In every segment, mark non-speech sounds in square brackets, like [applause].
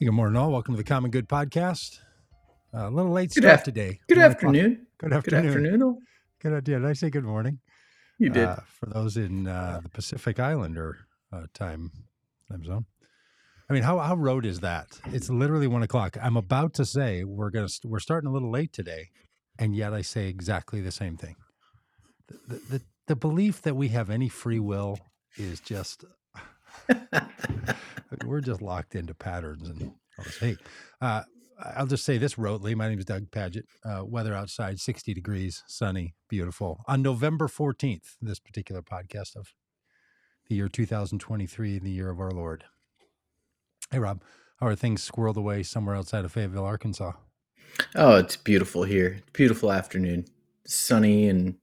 Good morning, all. Welcome to the Common Good Podcast. Uh, a little late Good start af- today. Good One o'clock. afternoon. Good Good afternoon. afternoon. Good idea. Did I say good morning? You did. Uh, for those in uh, the Pacific Islander uh, time time zone. I mean, how how road is that? It's literally one o'clock. I'm about to say we're gonna st- we're starting a little late today, and yet I say exactly the same thing. The, the, the belief that we have any free will is just [laughs] we're just locked into patterns and all this. Hey, uh, I'll just say this rotely. My name is Doug Pagitt. Uh, weather outside, 60 degrees, sunny, beautiful. On November 14th, this particular podcast of the year 2023, the year of our Lord. Hey, Robb, how are things squirreled away somewhere outside of Fayetteville, Arkansas? oh, it's beautiful here. Beautiful afternoon. Sunny and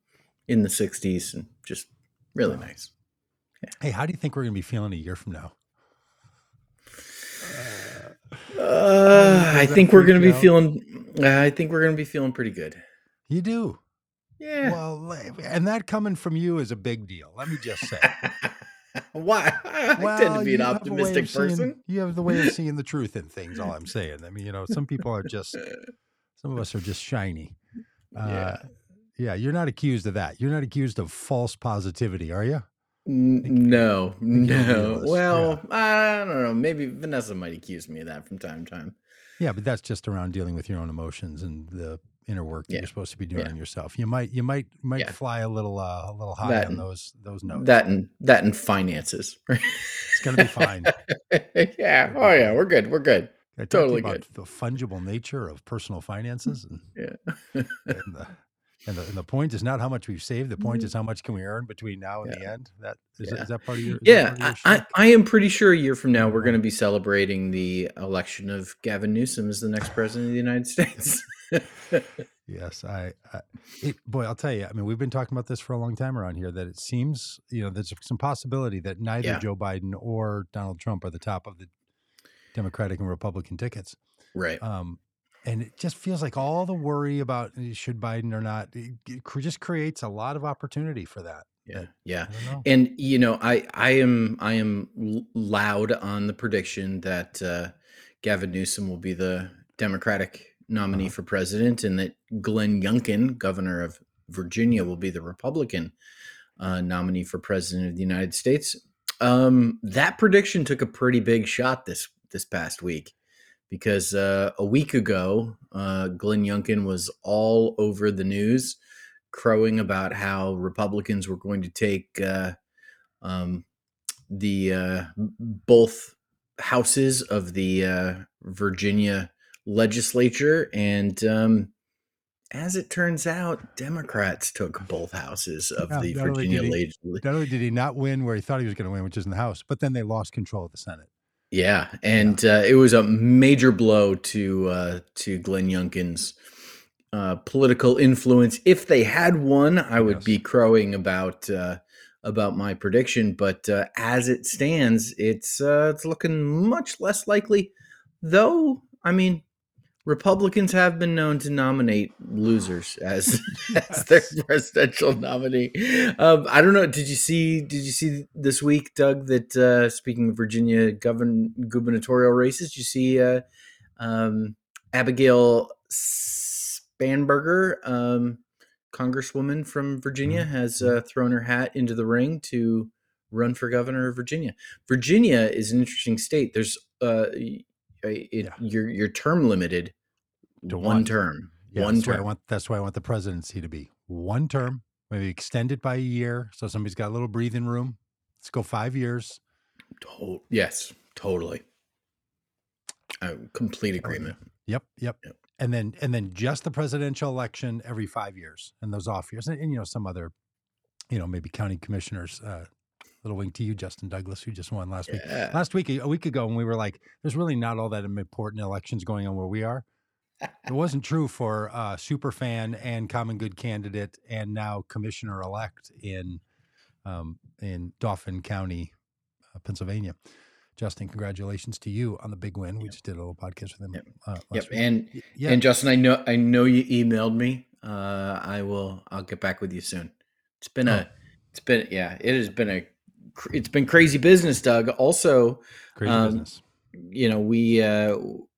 in the 60s and just really nice. Hey, how do you think we're going to be feeling a year from now? Uh, I think we're going to be you feeling uh, I think we're going to be feeling pretty good. You do. Yeah. Well, and that coming from you is a big deal. Let me just say. [laughs] Why? [laughs] I Well, tend to be an optimistic of seeing- person. you have the way of seeing the [laughs] truth in things. All I'm saying. I mean, you know, some people are just, some of us are just shiny. Uh, Yeah. yeah. You're not accused of that. You're not accused of false positivity, are you? No, no. Well, I don't know. Maybe Vanessa might accuse me of that from time to time. Yeah, but that's just around dealing with your own emotions and the inner work that Yeah. you're supposed to be doing Yeah. on yourself. You might, you might, might Yeah. fly a little, uh, a little high That on and- those, those notes. That and that and finances. it's gonna be fine. [laughs] yeah. Oh yeah, we're good. We're good. I to Totally about good. the fungible nature of personal finances, and, [laughs] Yeah. and, the, and, the, and the point is not how much we've saved. The point is how much can we earn between now and the end. That is, that, Yeah. is that part of your? Yeah, of your I, I. I am pretty sure a year from now we're going to be celebrating the election of Gavin Newsom as the next president of the United States. [laughs] Yes, I, I it, boy, I'll tell you. I mean, we've been talking about this for a long time around here. That it seems, you know, there's some possibility that neither Yeah. Joe Biden or Donald Trump are the top of the Democratic and Republican tickets. right. Um, and it just feels like all the worry about eh, should Biden or not it, it just creates a lot of opportunity for that. Yeah. Yeah. I don't know. And you know, I I am I am loud on the prediction that uh, Gavin Newsom will be the Democratic nominee Uh-huh. for president, and that Glenn Youngkin, governor of Virginia, will be the Republican uh, nominee for president of the United States. Um, that prediction took a pretty big shot this this past week because uh, a week ago, uh, Glenn Youngkin was all over the news crowing about how Republicans were going to take uh, um, the uh, both houses of the uh, Virginia legislature, and um, as it turns out, Democrats took both houses of Yeah, the Virginia legislature. Not only did he not win where he thought he was going to win, which is in the House, but then they lost control of the Senate. Yeah, and uh, it was a major blow to uh, to Glenn Youngkin's uh, political influence. If they had won, I would Yes. be crowing about uh, about my prediction. But uh, as it stands, it's uh, it's looking much less likely. Though, I mean, Republicans have been known to nominate losers as [laughs] as their presidential nominee. Um, I don't know. Did you see? Did you see this week, Doug? That uh, speaking of Virginia govern gubernatorial races, did you see uh, um, Abigail Spanberger, um, Congresswoman from Virginia, Mhm. has uh, thrown her hat into the ring to run for governor of Virginia. Virginia is an interesting state. There's uh, it, Yeah. you're you're term limited To one, one. term. Yeah, one that's why I want that's why I want the presidency to be one term, maybe extend it by a year, so somebody's got a little breathing room. Let's go five years. To- yes, totally. Uh, complete agreement. Yep, yep. Yep. And then and then just the presidential election every five years, and those off years, and, and, you know some other, you know maybe county commissioners. Uh, little wink to you, Justin Douglas, who just won last week. Last week, a week ago, when we were like, "There's really not all that important elections going on where we are." It wasn't true for uh, super fan and common good candidate and now commissioner elect in um, in Dauphin County, uh, Pennsylvania. Justin, congratulations to you on the big win. We just did a little podcast with him. Yep. Uh, last Yep. And yeah, and Justin, I know I know you emailed me. Uh, I will. I'll get back with you soon. It's been Oh. a. It's been yeah. It has been a. It's been crazy business, Doug. Also, crazy um, business. you know, we uh,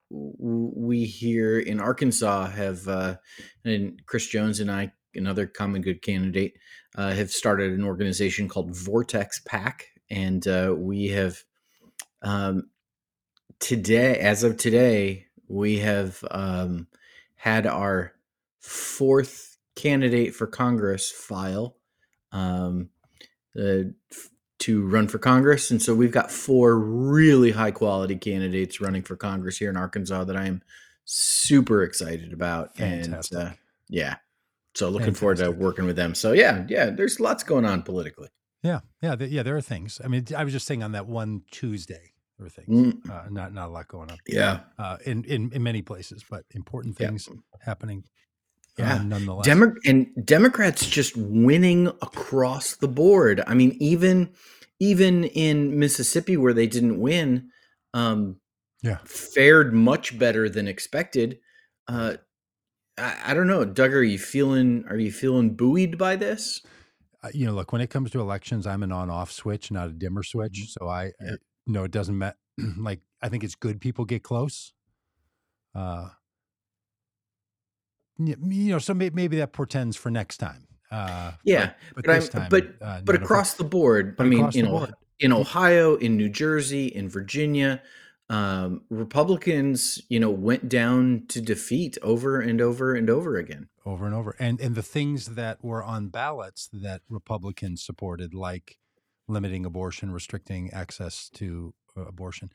we here in Arkansas have, uh, and Chris Jones and I, another common good candidate, uh, have started an organization called Vortex PAC, and uh, we have um, today, as of today, we have um, had our fourth candidate for Congress file. Um, uh, to run for Congress. And so we've got four really high quality candidates running for Congress here in Arkansas that I am super excited about. Fantastic. And uh, yeah, so looking Fantastic. forward to working with them. So yeah, yeah, there's lots going on politically. Yeah, yeah, th- yeah. There are things. I mean, I was just saying on that one Tuesday, there were things. Mm. Uh, not not a lot going on. Yeah, uh, in in in many places, but important things yeah. happening. Yeah, nonetheless. Demo- and Democrats just winning across the board. I mean, even even in Mississippi where they didn't win, um, yeah, fared much better than expected. Uh, I, I, don't know, Doug. Are you feeling are you feeling buoyed by this? Uh, you know, look, when it comes to elections, I'm an on-off switch, not a dimmer switch. Mm-hmm. So I, yeah. I no, it doesn't matter. [clears throat] like I think it's good people get close. Uh, you know, so maybe that portends for next time. Uh, yeah, but but, time, but, uh, but across the board, I mean, you know, in Ohio, in New Jersey, in Virginia, um, Republicans, you know, went down to defeat over and over and over again, over and over. And and the things that were on ballots that Republicans supported, like limiting abortion, restricting access to uh, abortion,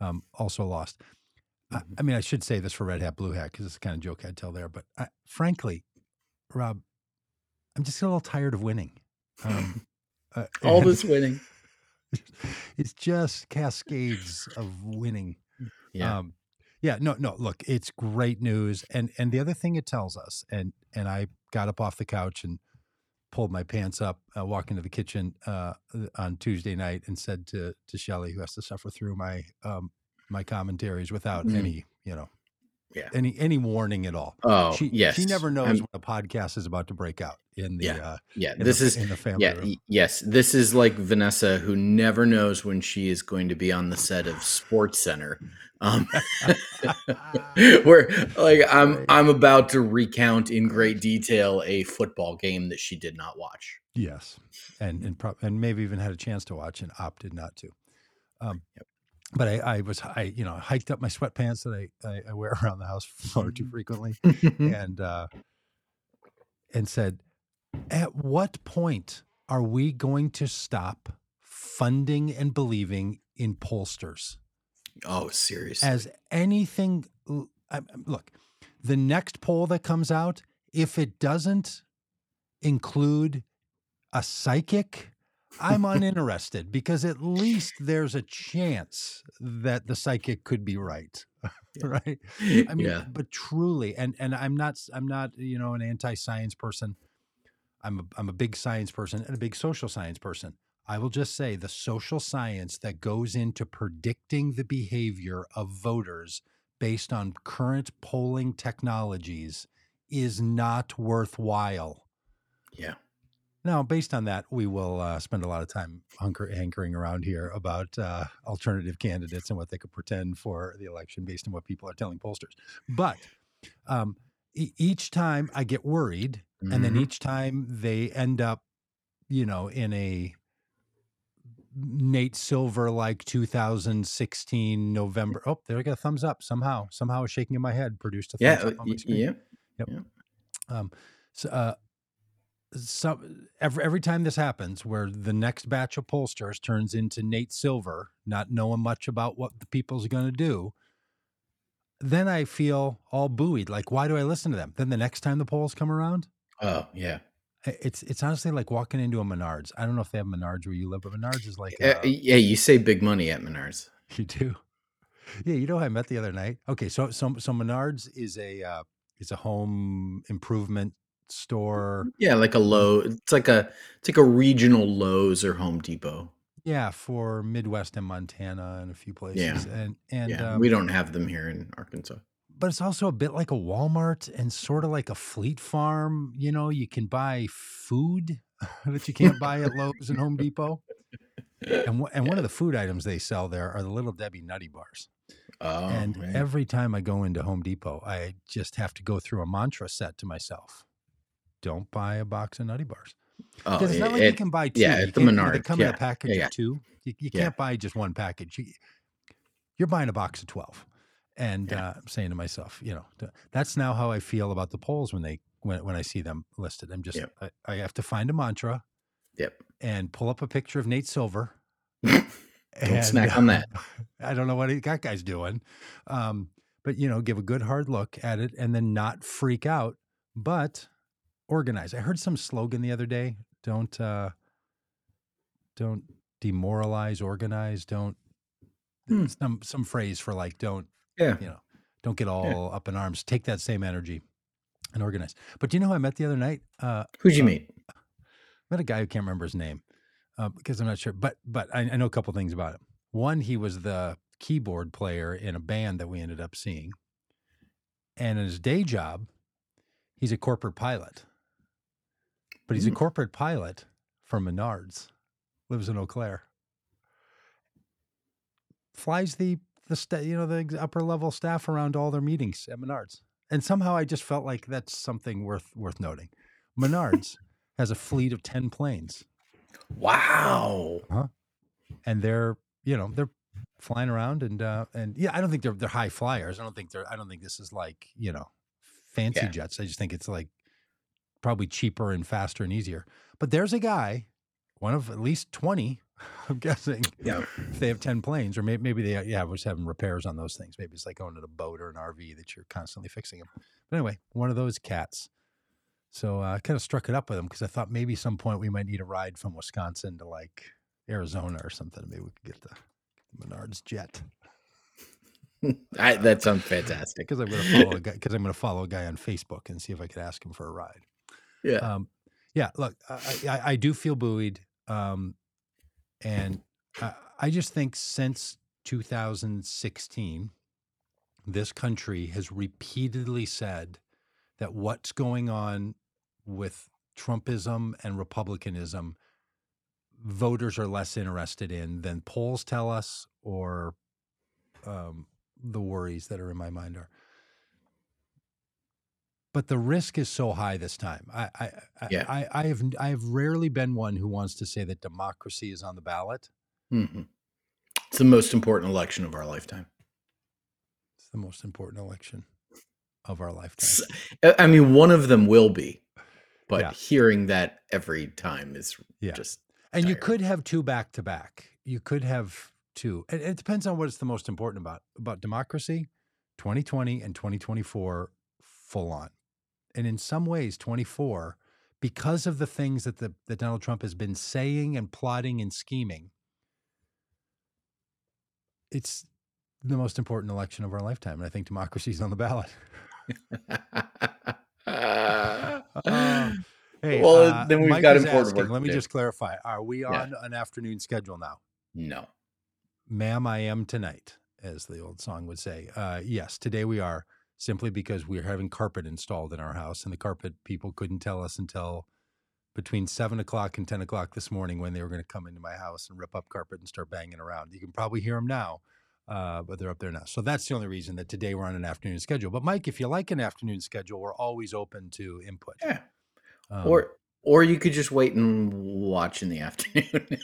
um, also lost. I, mm-hmm. I, mean, I should say this for Red Hat, Blue Hat because it's the kind of joke I'd tell there. But I, frankly, Robb, I'm just a little tired of winning. Um, [laughs] uh, [laughs] All this winning. It's just cascades of winning. Yeah. Um, yeah. No. No. Look, it's great news, and and the other thing it tells us, and and I got up off the couch and pulled my pants up, uh, walked into the kitchen uh, on Tuesday night, and said to to Shelly, who has to suffer through my um, my commentaries without mm. any, you know, yeah. any any warning at all. Oh, she, yes. She never knows I'm, when a podcast is about to break out in the yeah, uh, yeah. This the, is in the family. Yeah, room. yes. This is like Vanessa, who never knows when she is going to be on the set of Sports Center. Um, [laughs] [laughs] where like I'm I'm about to recount in great detail a football game that she did not watch. Yes, and and pro- and maybe even had a chance to watch and opted not to. Um, yep but I, I, was I you know hiked up my sweatpants that I, I, I wear [laughs] around the house far too frequently, [laughs] and uh, and said, at what point are we going to stop funding and believing in pollsters? Oh, seriously? As anything, look, the next poll that comes out, if it doesn't include a psychic I'm uninterested because at least there's a chance that the psychic could be right. [laughs] right? [laughs] I mean, yeah. but truly, and and I'm not I'm not, you know, an anti-science person. I'm a I'm a big science person and a big social science person. I will just say the social science that goes into predicting the behavior of voters based on current polling technologies is not worthwhile. Yeah. Now, based on that, we will uh, spend a lot of time hunker- hankering around here about uh, alternative candidates and what they could pretend for the election based on what people are telling pollsters. But um, e- each time I get worried, mm-hmm. and then mm-hmm. each time they end up, you know, in a Nate Silver like 2016 November. Oh, there I got a thumbs up somehow. Somehow a shaking in my head produced a thumbs yeah, up on my screen. Yeah. Yep. Yeah. Um, so, uh, some every every time this happens, where the next batch of pollsters turns into Nate Silver, not knowing much about what the people's going to do, then I feel all buoyed. Like, why do I listen to them? Then the next time the polls come around, oh yeah, it's it's honestly like walking into a Menards. I don't know if they have Menards where you live, but Menards is like uh, yeah, you say big money at Menards. [laughs] You do. Yeah, you know who I met the other night. Okay, so so so Menards is a uh, is a home improvement store. Yeah, like a low. It's like a it's like a regional Lowe's or Home Depot. Yeah, for Midwest and Montana and a few places. Yeah. And and yeah, um, we don't have them here in Arkansas. But it's also a bit like a Walmart and sort of like a Fleet Farm. You know, you can buy food [laughs] that you can't buy at Lowe's and Home Depot. And and one of the food items they sell there are the little Debbie Nutty bars. Oh, and right. every time I go into Home Depot, I just have to go through a mantra set to myself. Don't buy a box of Nutty Bars. oh, Because it's not like it- you can buy two. yeah, you at the can't- you They come in a package yeah, yeah. of two. You, you can't buy just one package. You, you're buying a box of 12. And Yeah. uh, I'm saying to myself, you know, that's now how I feel about the polls when they when, when I see them listed. I'm just Yep. I, I have to find a mantra Yep. and pull up a picture of Nate Silver. [laughs] Don't snack on that. [laughs] I don't know what he, that guy's doing. Um, but you know, give a good hard look at it and then not freak out, but organize. I heard some slogan the other day. Don't uh don't demoralize, organize, don't Hmm. some some phrase for like don't, Yeah. you know, don't get all up in arms. Take that same energy and organize. But do you know who I met the other night? Uh Who'd you uh, meet? met a guy who can't remember his name uh, because I'm not sure, but but I, I know a couple things about him. One, he was the keyboard player in a band that we ended up seeing, and in his day job, he's a corporate pilot. But he's a Mm. corporate pilot for Menards, lives in Eau Claire, flies the the sta- you know the upper level staff around all their meetings at Menards, and somehow I just felt like that's something worth worth noting. Menards [laughs] has a fleet of 10 planes Wow. and they're, you know, they're flying around and uh and yeah, I don't think they're they're high flyers. I don't think they're I don't think this is like, you know, fancy Yeah. jets. I just think it's like probably cheaper and faster and easier. But there's a guy, one of at least 20, [laughs] I'm guessing. Yeah. If they have 10 planes or maybe maybe they yeah, was having repairs on those things. Maybe it's like owning a boat or an RV that you're constantly fixing them. But anyway, one of those cats. So uh, I kind of struck it up with him because I thought maybe some point we might need a ride from Wisconsin to like Arizona or something. Maybe we could get the, Menards jet [laughs] I, that sounds fantastic. [laughs] because I'm going to follow a guy because I'm going to follow a guy on Facebook and see if I could ask him for a ride. Yeah. Um, yeah, look, I, I, I do feel buoyed, um, and I, I just think since 2016, this country has repeatedly said that what's going on with Trumpism and Republicanism, voters are less interested in than polls tell us or um, the worries that are in my mind are. But the risk is so high this time. I, I, I, Yeah. I, I have, I have rarely been one who wants to say that democracy is on the ballot. Mhm. It's the most important election of our lifetime. It's the most important election of our lifetime. I mean, one of them will be, but Yeah. hearing that every time is Yeah. just And you could have two back to back. You could have two. And it depends on what's the most important about about democracy. 2020 and 2024 full on. And in some ways 24 because of the things that the that Donald Trump has been saying and plotting and scheming it's the most important election of our lifetime and I think democracy is on the ballot. Uh, [laughs] [laughs] Hey, Well, uh, then we've Mike got important asking, work Let me do. just clarify. Are we Yeah. on an afternoon schedule now? no. Ma'am, I am tonight, as the old song would say. Uh, yes, today we are, simply because we're having carpet installed in our house, and the carpet people couldn't tell us until between seven o'clock and ten o'clock this morning when they were going to come into my house and rip up carpet and start banging around. You can probably hear them now, uh, but they're up there now. So that's the only reason that today we're on an afternoon schedule. But Mike, if you like an afternoon schedule, we're always open to input. Yeah. Um, or or you could just wait and watch in the [laughs] afternoon.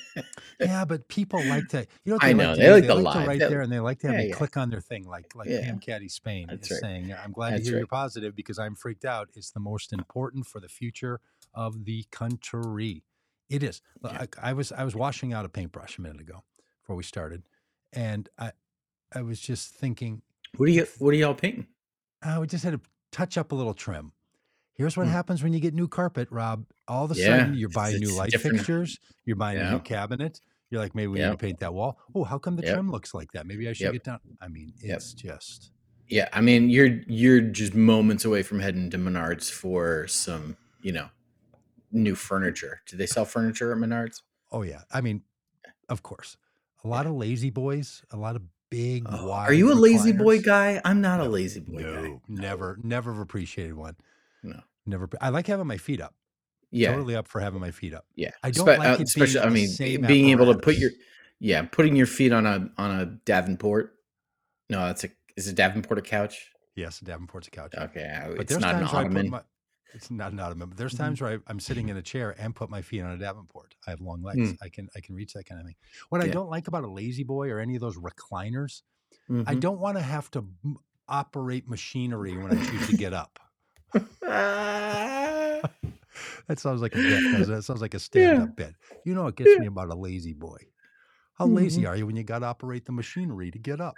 yeah, but people like to. You know, I know, Like they do? like they the like live. to write there, and they like to have Yeah, me yeah. click on their thing, like like Yeah. Pam Caddy Spain That's is right. saying. I'm glad That's to hear you're positive because I'm freaked out. It's the most important for the future of the country. It is. Yeah. I, I was I was washing out a paintbrush a minute ago before we started, and I I was just thinking, what are you what are y'all painting? oh, we just had to touch up a little trim. Here's what Hmm. happens when you get new carpet, Robb. All of a Yeah, sudden, you're it's- buying new it's light different. fixtures. You're buying a new Yeah. cabinet. You're like, maybe we need to paint that wall. Oh, how come the Yep. trim looks like that? Maybe I should Yep. get down. I mean, Yep. it's just Yeah, I mean you're you're just moments away from heading to Menards for some, you know, new furniture. Do they sell furniture at Menards? oh yeah. I mean, of course, a lot of lazy boys, a lot of big. Oh, wide are you a lazy boy guy? I'm not a lazy boy No, guy. never, never have appreciated one. No. Never. I like having my feet up. Yeah. Totally up for having my feet up. Yeah. I don't Espe- like uh, it especially I mean being able to put your yeah, putting your feet on a on a Davenport No, that's a. Is it Davenport a couch? Yes, a Davenport's a couch. Okay, But it's there's not an times ottoman. my it's not an ottoman, but there's Mhm. times where I, I'm sitting in a chair and put my feet on a Davenport. I have long legs. Mm. I can I can reach that kind of thing. What I don't like about a lazy boy or any of those recliners, I Mhm. don't want to have to operate machinery when I choose to get up. [laughs] That sounds like a bit. That sounds like a stand-up bit. You know what gets Yeah. me about a lazy boy? How lazy Mhm. are you when you got to operate the machinery to get up?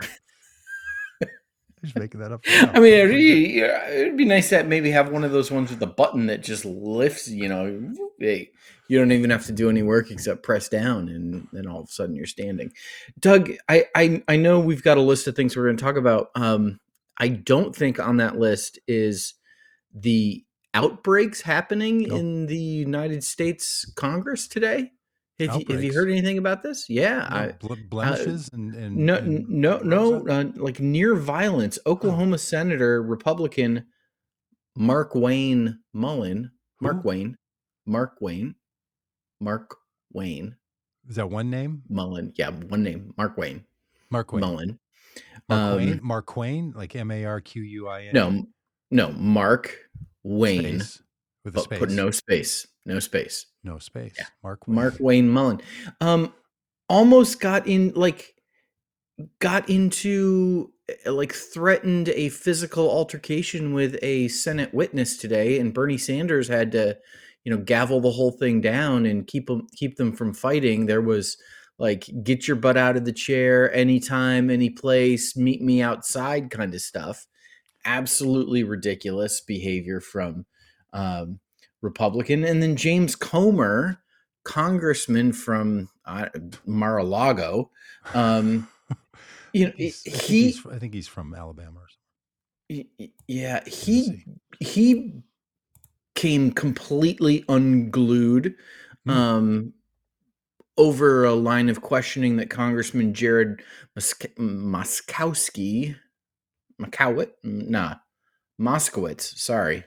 [laughs] Just making that up. I mean, it'd be, it'd be nice to maybe have one of those ones with the button that just lifts. You know, you don't even have to do any work except press down, and then all of a sudden you're standing. Doug, I I, I know we've got a list of things we're going to talk about. Um, I don't think on that list is the outbreaks happening Nope. in the United States Congress today. Have, you, have you heard anything about this? Yeah, No, I, ble- blemishes and, and no, and no, no, uh, like near violence. Oklahoma Senator Republican Mark Wayne Mullin, Mark Who? Wayne, Mark Wayne, Mark Wayne Is that one name? Mullin. Yeah, one name, Mark Wayne Mark Wayne. Mullin. Mark Um, Wayne. Mark Quain, like M A R Q U I N. No, no, Mark Wayne. space with a But space. put no space, no space. no space. Yeah. Mark Wayne. Mark Wayne Mullin. Um, almost got in like got into uh, like threatened a physical altercation with a Senate witness today, and Bernie Sanders had to, you know, gavel the whole thing down and keep them keep them from fighting. There was like get your butt out of the chair anytime, any place, meet me outside kind of stuff. Absolutely ridiculous behavior from um, Republican, and then James Comer, congressman from uh, Mar-a-Lago. Um, [laughs] you know, He's- I think he, he's fr- I think he's from Alabama or something. yeah, he he came completely unglued Hmm. um, over a line of questioning that Congressman Jared Musk- Moskowski, Makowit, nah, Moskowitz, sorry,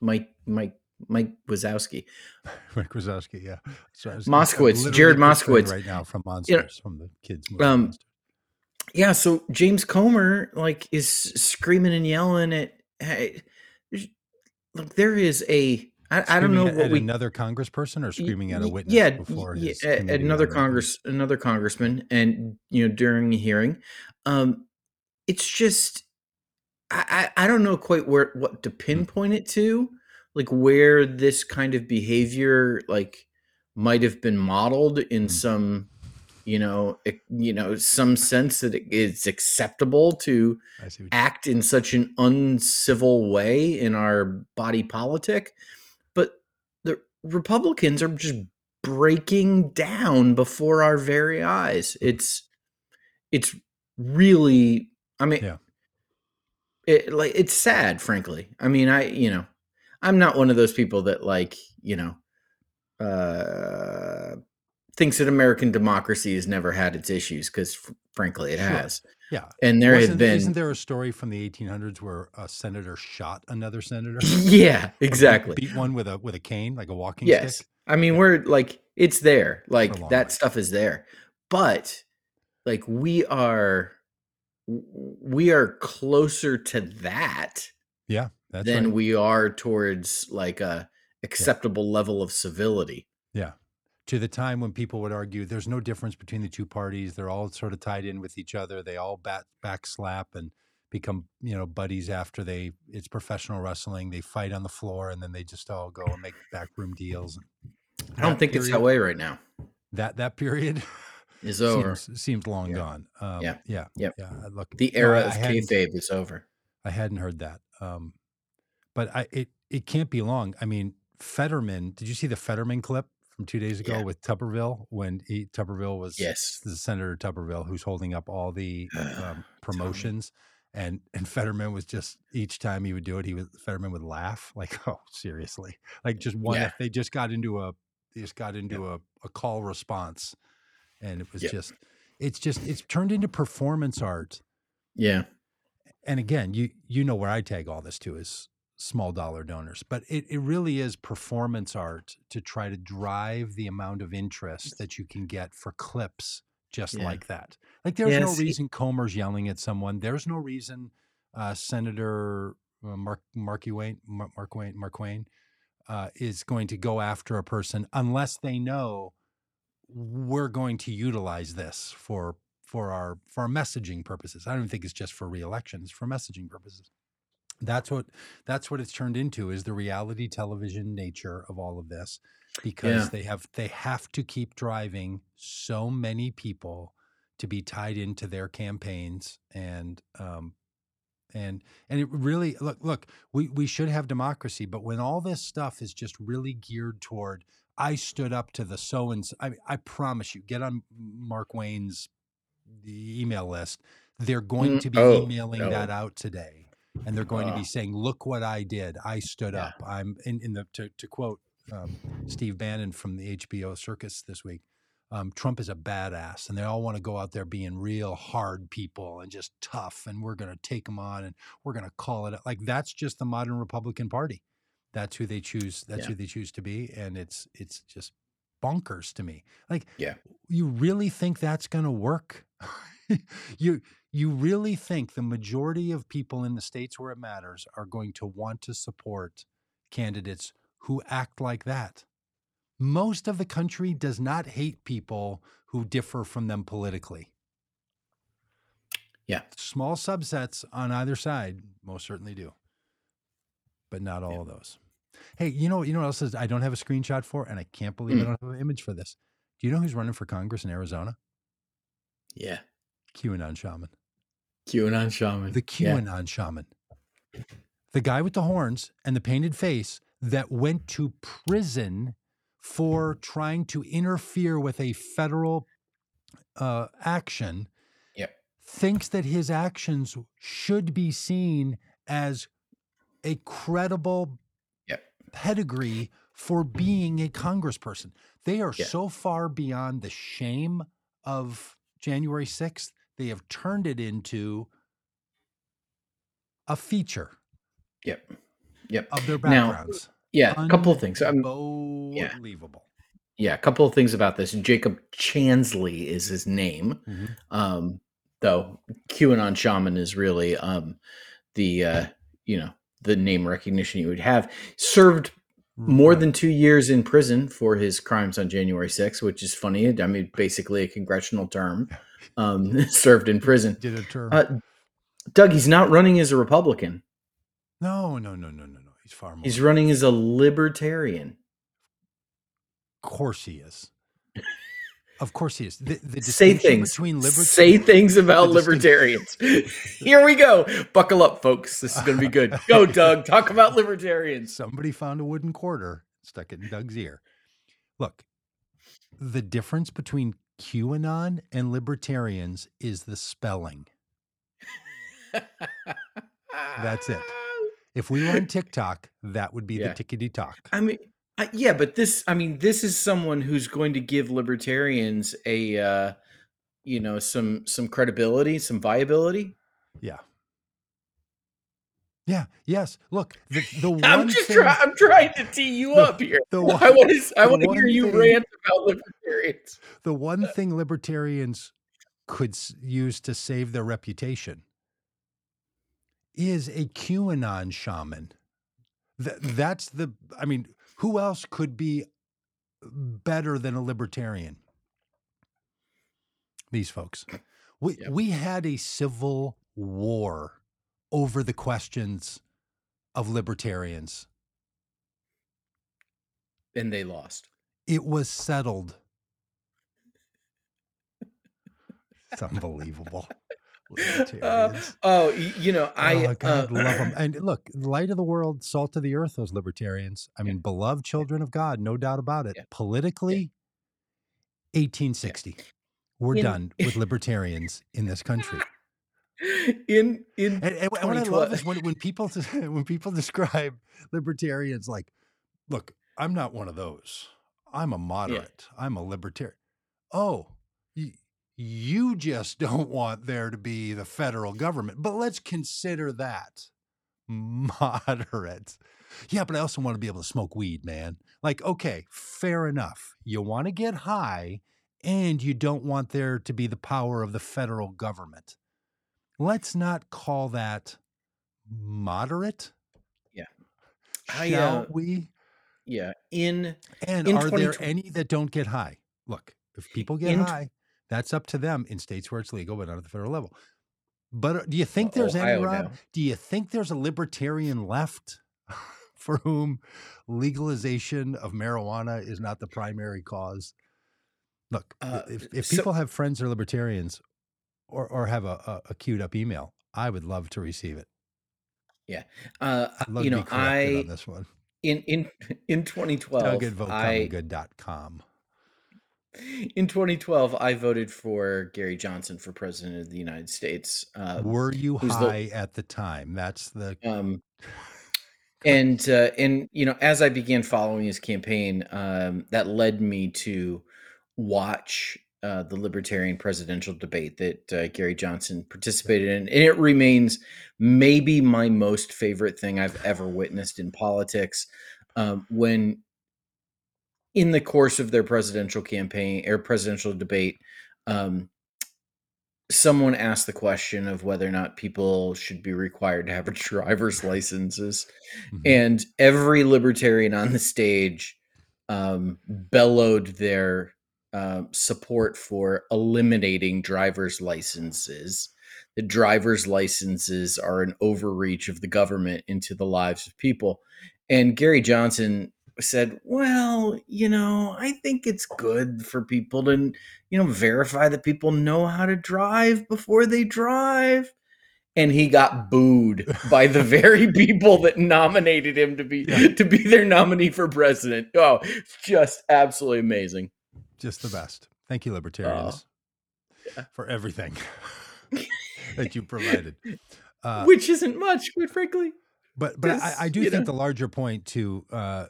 Mike, Mike, Mike Wazowski. [laughs] Mike Wazowski, yeah. So Moskowitz, Jared Moskowitz. right now from You know, Monsters, from the kids movie. um, yeah so james comer like is screaming and yelling at hey, look there is a i, I don't know at, what at we another congressperson or screaming at a witness yeah before y- his another congress another congressman and you know during a hearing um it's just i i, I don't know quite where what Hmm. to pinpoint it to like where this kind of behavior like might have been modeled in Hmm. some you know ec- you know some sense that it, it's acceptable to I see what you act in such an uncivil way in our body politic but the republicans are just breaking down before our very eyes it's it's really i mean Yeah. It like it's sad frankly i mean i you know i'm not one of those people that like you know uh thinks that american democracy has never had its issues because frankly it Sure. has Yeah. and there Wasn't, have been Isn't there a story from the 1800s where a senator shot another senator? [laughs] yeah exactly Beat one with a with a cane, like a walking yes stick. i mean we're like it's there like that way. stuff is there but like we are we are closer to that Yeah, that's than right. we are towards like a acceptable level of civility Yeah. To the time when people would argue there's no difference between the two parties. They're all sort of tied in with each other. They all bat backslap and become, you know, buddies after they it's professional wrestling. They fight on the floor and then they just all go and make backroom deals. i don't think it's that way right now That that period [laughs] is over seems seems long Yeah. gone. Um, Yeah. yeah, Yep. yeah. Look, the era I- of kayfabe is over I hadn't heard that. Um, but I it it can't be long. I mean, Fetterman. Did you see the Fetterman clip from two days ago Yeah. with Tuberville when he, Tuberville was yes the Senator Tuberville who's holding up all the um, [sighs] promotions, and and Fetterman was just each time he would do it, he would Fetterman would laugh [laughs] like, oh, seriously, like just one. Yeah. They just got into a they just got into a, a call response, and it was Yep. just it's just it's turned into performance art yeah and again, you you know where I tag all this to is small dollar donors, but it, it really is performance art to try to drive the amount of interest that you can get for clips just Yeah. like that. Like there's Yeah, no reason Comer's yelling at someone. There's no reason uh, Senator uh, Mark Marky Wayne Mark, Mark Wayne Mark Wayne uh, is going to go after a person unless they know we're going to utilize this for for our for our messaging purposes. I don't even think it's just for reelection; it's for messaging purposes. That's what that's what it's turned into is the reality television nature of all of this because Yeah. they have they have to keep driving so many people to be tied into their campaigns and um and and it really look look we we should have democracy but when all this stuff is just really geared toward I stood up to the so and I I promise you get on Mark Wayne's email list they're going Mm, to be oh, emailing no. that out today and they're going to Ah. be saying look what I did I stood Yeah. up I'm in in the to to quote um, Steve Bannon from the HBO circus this week um, Trump is a badass, and they all want to go out there being real hard people and just tough, and we're going to take them on, and we're going to call it like that's just the modern Republican Party. That's who they choose. That's Yeah. who they choose to be, and it's it's just bonkers to me. Like, Yeah. you really think that's going to work? [laughs] you you really think the majority of people in the states where it matters are going to want to support candidates who act like that? most of the country does not hate people who differ from them politically. Yeah. Small subsets on either side most certainly do, but not all Yeah. of those. Hey, you know, you know what else is I don't have a screenshot for, and I can't believe I Mm. don't have an image for this. Do you know who's running for Congress in Arizona? Yeah. QAnon shaman. QAnon shaman. The Yeah. QAnon shaman. The guy with the horns and the painted face that went to prison for trying to interfere with a federal uh, action Yep. thinks that his actions should be seen as a credible. Pedigree for being a congressperson. They are Yeah. so far beyond the shame of January 6th, they have turned it into a feature Yep. Yep. of their Now, backgrounds. Yeah. A couple of things. Unbelievable. yeah. A couple of things about this. Jacob Chansley is his name. Mhm. Um, though QAnon shaman is really um, the uh, you know the name recognition you would have. Served more than two years in prison for his crimes on January 6th, which is funny. I mean, basically a congressional term. [laughs] Um, [laughs] served in prison. did a term. Uh, Doug, he's not running as a Republican. no, no, no, no, no, no. He's far more. He's running as a libertarian. of course he is. Of course he is. The, the Say things. between liberty. Say things about libertarians. [laughs] Here we go. Buckle up, folks. This is going to be good. Go, [laughs] Doug. Talk about libertarians. Somebody found a wooden quarter, stuck it in Doug's ear. Look, the difference between QAnon and libertarians is the spelling. That's it. [laughs] If we were on TikTok, that would be Yeah. the tickety talk. I mean, I, yeah, but this, I mean, this is someone who's going to give libertarians a, uh, you know, some some credibility, some viability. Yeah. Yeah. Yes. Look, the, the [laughs] one I'm just thing, trying. I'm trying to tee you The- up here. the [laughs] I one, want to. I want to hear you thing- rant about libertarians. the one [laughs] thing libertarians could use to save their reputation is a QAnon shaman. Th- that's the, I mean, who else could be mm, better than a libertarian? These folks. We, Yep. we had a civil war over the questions of libertarians. And they lost. It was settled. It's unbelievable. [laughs] Uh, oh, you know, I oh, God, uh, love them. [clears throat] And look, light of the world, salt of the earth, those libertarians. I Yeah. mean, beloved children of God, no doubt about it. Yeah. Politically, 1860. We're In- done [laughs] with libertarians in this country. in in And, and what I love 2012 is when, when people [laughs] when people describe libertarians like, look, I'm not one of those. I'm a moderate. I'm a libertarian. Oh, you just [laughs] don't want there to be the federal government, but let's consider that moderate. Yeah, but I also want to be able to smoke weed, man. Like, okay, fair enough. You want to get high and you don't want there to be the power of the federal government. Let's not call that moderate. Yeah. I, Shall uh, we? Yeah. In and in are there any that don't get high? Look, if people get high, that's up to them in states where it's legal, but not at the federal level. But uh, do you think there's Ohio any, Robb? Now. Do you think there's a libertarian left [laughs] for whom legalization of marijuana is not the primary cause? Look, uh, if, if people so, have friends or libertarians or, or have a, a, a, queued up email, I would love to receive it. Yeah. Uh, you know, I, on this one. In, in, [laughs] in 2012, Doug at votecommongood.com. [laughs] In 2012, I voted for Gary Johnson for president of the United States. Uh, Were you high the, at the time? That's the. Um, [laughs] and uh, and you know, as I began following his campaign, um, that led me to watch uh, the libertarian presidential debate that uh, Gary Johnson participated in, and it remains maybe my most favorite thing I've ever witnessed in politics. Um, when in the course of their presidential campaign or presidential debate, um, someone asked the question of whether or not people should be required to have a [laughs] driver's licenses, mm-hmm. and every libertarian on the stage um, bellowed their uh, support for eliminating driver's licenses. The driver's licenses are an overreach of the government into the lives of people. And Gary Johnson said, "Well, you know, I think it's good for people to, you know, verify that people know how to drive before they drive." And he got booed by the [laughs] very people that nominated him to be yeah. to be their nominee for president. Oh, just absolutely amazing. Just the best. Thank you, libertarians, yeah. for everything [laughs] that you provided. [laughs] Uh, Which isn't much, quite frankly. But but I, I, do think know. the larger point to uh,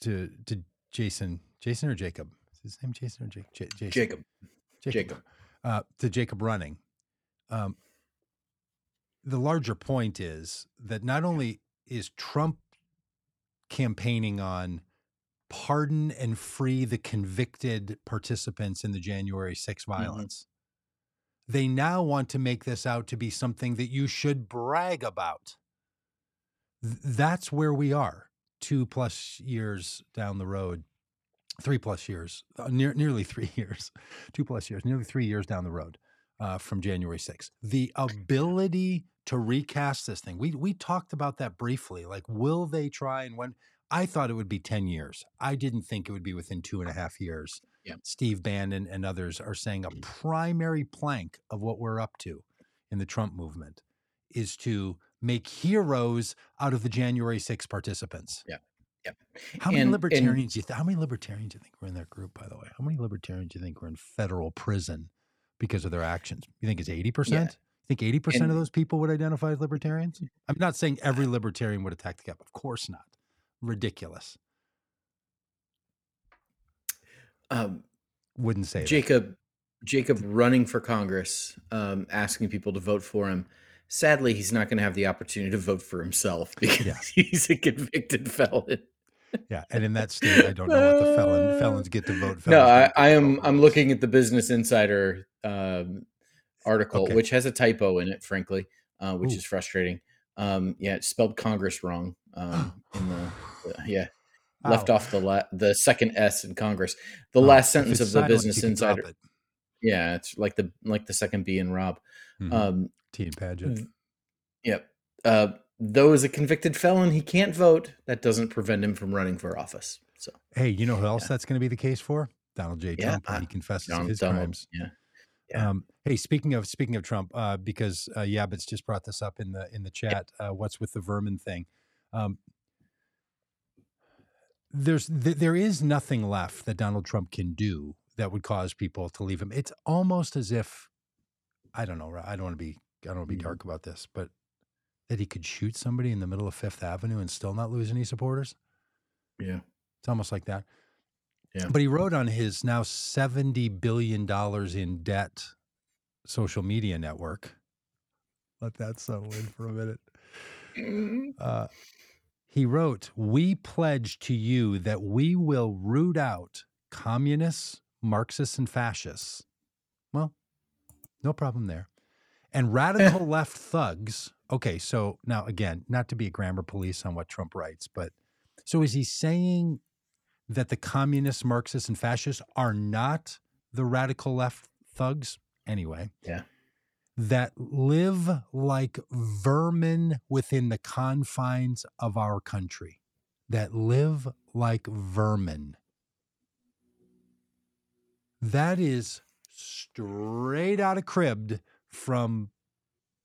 to to Jason, Jason or Jacob? Is his name Jason or J- J- Jason? Jacob. Jacob. Jacob. Uh, to Jacob running. Um, the larger point is that not only is Trump campaigning on pardon and free the convicted participants in the January 6 mm-hmm. violence. Mm-hmm. They now want to make this out to be something that you should brag about. Th- that's where we are two plus years down the road, three plus years, uh, near, nearly [laughs] three years, two plus years, nearly three years down the road uh, from January 6th. The ability to recast this thing, we we talked about that briefly. Like, will they try and when? I thought it would be 10 years. I didn't think it would be within two and a half years. Yeah. Steve Bannon and others are saying a primary plank of what we're up to in the Trump movement is to make heroes out of the January 6 participants. Yeah. Yeah. How many and, libertarians and, do you th- how many libertarians do you think were in that group, by the way? How many libertarians do you think were in federal prison because of their actions? You think it's 80%? Yeah. You think 80% and, of those people would identify as libertarians? I'm not saying every libertarian would attack the cap. Of course not. Ridiculous. Um, Wouldn't say Jacob that. Jacob running for Congress, um, asking people to vote for him sadly, he's not going to have the opportunity to vote for himself because yeah. [laughs] he's a convicted felon. yeah, and in that state, I don't know what the felon [laughs] felons get to vote. For. No, I, I am. I'm looking at the Business Insider um, article, okay. which has a typo in it, frankly, uh, which Ooh. is frustrating. Um, yeah, it spelled Congress wrong. Um, [gasps] in the, the yeah, wow. left off the la- the second S in Congress. The last sentence of the Business Insider. It. Yeah, it's like the like the second B in Robb. Mm-hmm. Um, T and Pagitt. Yep. Uh, though as a convicted felon, he can't vote. That doesn't prevent him from running for office. So, hey, you know who else yeah. that's going to be the case for? Donald J. Trump yeah, he confesses Donald, his Donald, crimes. Yeah. Yeah. Um, hey, speaking of speaking of Trump, uh, because uh, Yabbits just brought this up in the in the chat. Uh, what's with the vermin thing? Um, there's th- there is nothing left that Donald Trump can do that would cause people to leave him. It's almost as if I don't know. I don't want to be I don't want to be mm-hmm. dark about this, but that he could shoot somebody in the middle of Fifth Avenue and still not lose any supporters. Yeah. It's almost like that. Yeah. But he wrote on his now $70 billion in debt social media network. Let that settle in for a minute. Mm-hmm. Uh, he wrote, We pledge to you that we will root out communists, Marxists and fascists. Well, no problem there. And radical eh. left thugs. Okay, so now again, not to be a grammar police on what Trump writes, but so is he saying that the communists, Marxists, and fascists are not the radical left thugs? Anyway. Yeah. That live like vermin within the confines of our country. That live like vermin. That is straight out of cribbed from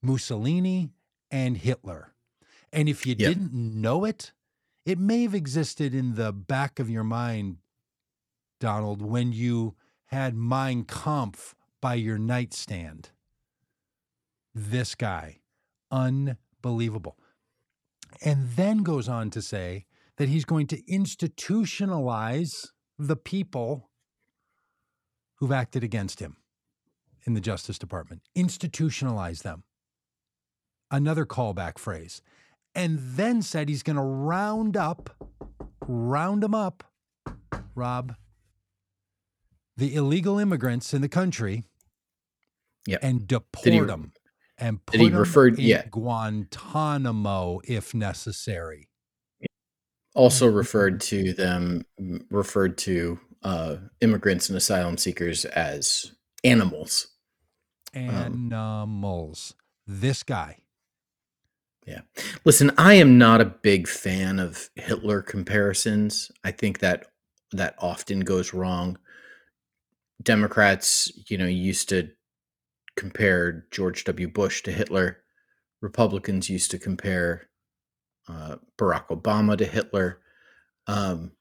Mussolini and Hitler. And if you Yep. didn't know it, it may have existed in the back of your mind, Donald, when you had Mein Kampf by your nightstand. This guy, unbelievable. And then goes on to say that he's going to institutionalize the people who've acted against him in the Justice Department, institutionalize them. Another callback phrase. And then said he's going to round up, round them up, Robb, the illegal immigrants in the country Yep. and deport he- them and put he them in yeah. Guantanamo if necessary. Also referred to them, referred to uh, immigrants and asylum seekers as animals. Animals. This guy. Yeah. Listen, I am not a big fan of Hitler comparisons. I think that that often goes wrong. Democrats, you know, used to compare George W. Bush to Hitler. Republicans used to compare uh, Barack Obama to Hitler. Um,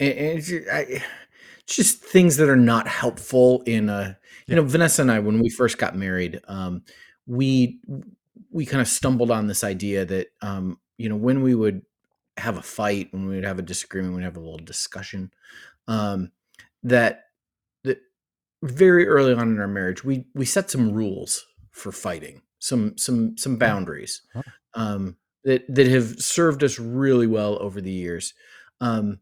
and, and I, just things that are not helpful in a you know vanessa and i when we first got married um, we we kind of stumbled on this idea that um, you know when we would have a fight when we would have a disagreement we'd have a little discussion um, that that very early on in our marriage we we set some rules for fighting some some some boundaries um, that that have served us really well over the years um,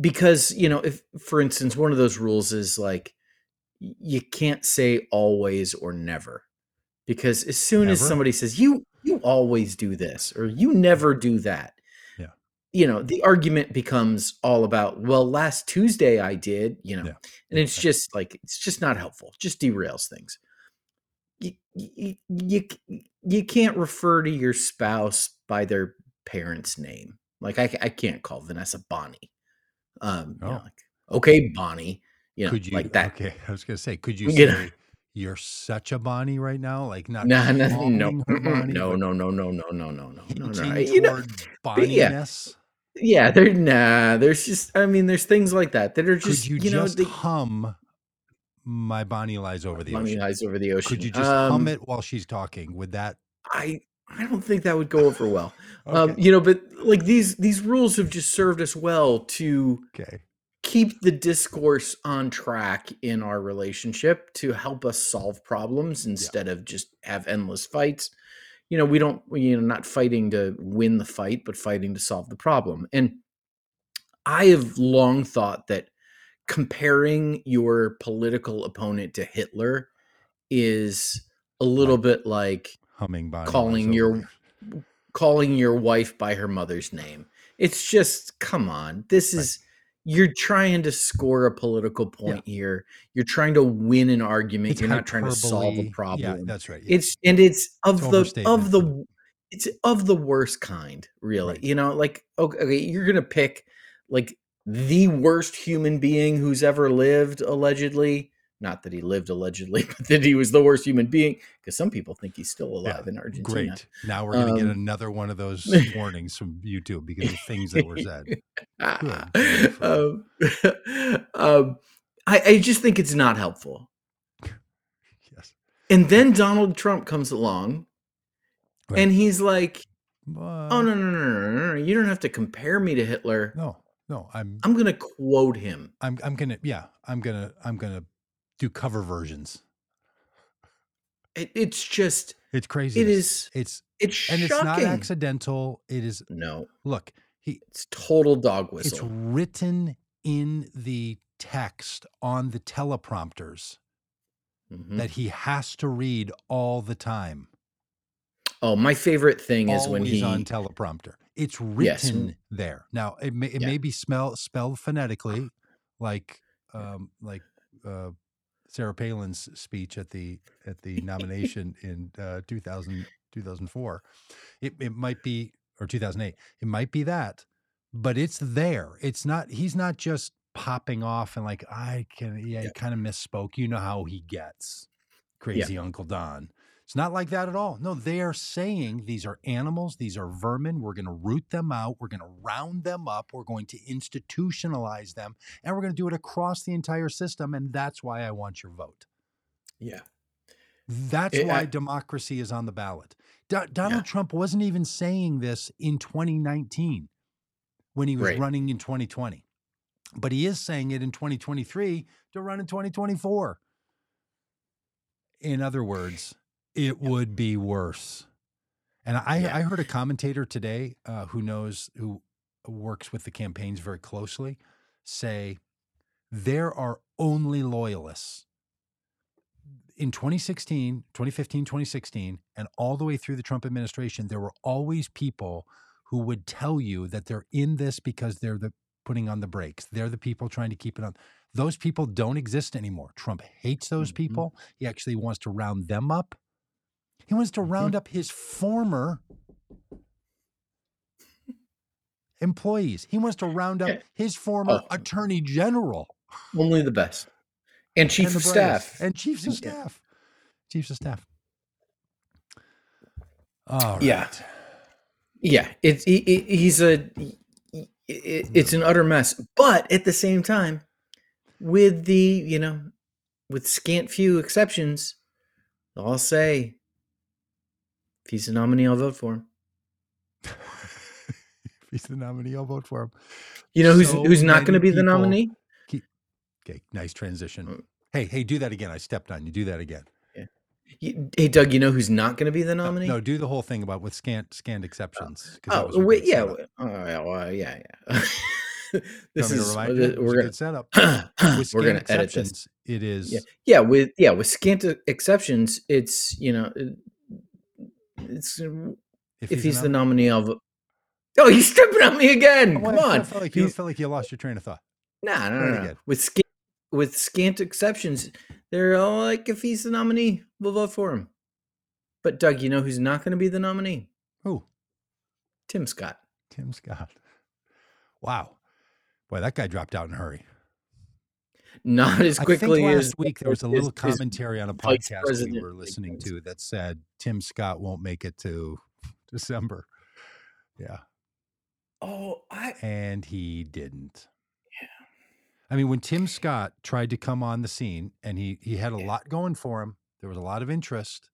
because you know if for instance one of those rules is like you can't say always or never because as soon as somebody says you you always do this or you never do that Yeah. you know the argument becomes all about well last tuesday i did you know Yeah. and it's just like it's just not helpful. Just derails things. You, you, you, you can't refer to your spouse by their parents name. Like i, I can't call vanessa bonnie um you know, Oh. like, okay bonnie you know could you like that Okay, I was gonna say, could you You know. say you're such a Bonnie right now? Like [laughs] not no, no, no, calling no, her mm-mm, Bonnie, no, but no, no, no, no, no, no, no, no, no. hinting You know, toward but yeah. There, nah. There's just, I mean, there's things like that that are just, Could you, know, just they, hum "My Bonnie Lies Over the Money Ocean"? Lies over the ocean. Could you just um, hum it while she's talking? Would that? I, I don't think that would go over well. Um, you know, but like these, these rules have just served us well to okay. keep the discourse on track in our relationship to help us solve problems instead of just have endless fights. You know, we don't, you know, not fighting to win the fight, but fighting to solve the problem. And I have long thought that comparing your political opponent to Hitler is a little bit like Humming by calling your-. [laughs] calling your wife by her mother's name. It's just come on. This Right. is you're trying to score a political point here. You're trying to win an argument. It's you're not trying to solve a problem. Yeah, that's right. yeah. It's and it's of It's the of the it's of the worst kind, really. Right. You know, like okay, okay, you're gonna pick like the worst human being who's ever lived, allegedly. Not that he lived allegedly, [laughs] but that he was the worst human being. Because some people think he's still alive in Argentina. Great. Now we're going to get Um, another one of those [laughs] warnings from YouTube because of things that were said. [laughs] Um, um, I, I just think it's not helpful. Yes. And then Donald Trump comes along Right. and he's like, But, oh, no, no, no, no, no, no. You don't have to compare me to Hitler. no, no. I'm, I'm going to quote him. I'm, I'm gonna, yeah, I'm gonna, I'm gonna do cover versions. It, it's just, It's crazy. it is, It's it's and shocking. it's not accidental. It is. no, Look, he. it's total dog whistle. It's written in the text on the teleprompters Mhm. that he has to read all the time. Oh, my favorite thing is when he's on teleprompter. It's Yes. written there. Now it may it Yeah. may be smell spelled phonetically, like um, like uh, Sarah Palin's speech at the at the [laughs] nomination in uh, 2000, 2004. It it might be or 2008. It might be that, but it's there. It's not. He's not just popping off and like I can. Yeah, he Yeah. kind of misspoke. You know how he gets, crazy Uncle Don. It's not like that at all. No, they are saying these are animals, these are vermin. We're going to root them out. We're going to round them up. We're going to institutionalize them, and we're going to do it across the entire system. And that's why I want your vote. Yeah. That's It- why I- democracy is on the ballot. Do- Donald Yeah. Trump wasn't even saying this in 2019 when he was Right. running in 2020, but he is saying it in 2023 to run in 2024. In other words, it would be worse. And I, Yeah. I heard a commentator today uh, who knows, who works with the campaigns very closely, say there are only loyalists. In 2016, 2015, 2016, and all the way through the Trump administration, there were always people who would tell you that they're in this because they're the putting on the brakes. They're the people trying to keep it on. Those people don't exist anymore. Trump hates those Mhm. people. He actually wants to round them up. He wants to round mm-hmm. up his former employees. He wants to round up his former Oh. attorney general Only the best. And chief and of staff. and chiefs of staff. Chiefs of staff. All right. Yeah. Yeah, it's he, he- he's a it, it's an utter mess. But at the same time, with the you know, with scant few exceptions, I'll say if he's the nominee, I'll vote for him. if he's the nominee, I'll vote for him. You know who's So who's not going to be the nominee? Okay, nice transition. Mm. Hey, hey, do that again. I stepped on you. Do that again. You- Hey, Doug, you know who's not going to be the nominee? No, do the whole thing about with scant scanned exceptions. that oh, wait, yeah, setup. w- oh, yeah, well, yeah, yeah. [laughs] This is remind th- you? It was we're gonna good setup. [clears throat] we're gonna edit this. it is. Yeah, yeah, with yeah, with scant exceptions, it's you know, it's uh, if, he's, the nom- nominee, I'll. Oh, he's stepping on me again. Oh, Come on, felt like you felt like you lost your train of thought. nah, no, try no, no. With scant, with scant exceptions, they're all like, if he's the nominee, we'll vote for him. But Doug, you know who's not going to be the nominee? Who? Tim Scott. Tim Scott. [laughs] Wow. Boy, that guy dropped out in a hurry. Not as I quickly think last as week there was a little commentary on a podcast we were listening to that said Tim Scott won't make it to [laughs] December. Yeah. Oh, I And he didn't. Yeah. I mean, when Tim Scott tried to come on the scene and he he had a Yeah. lot going for him, there was a lot of interest,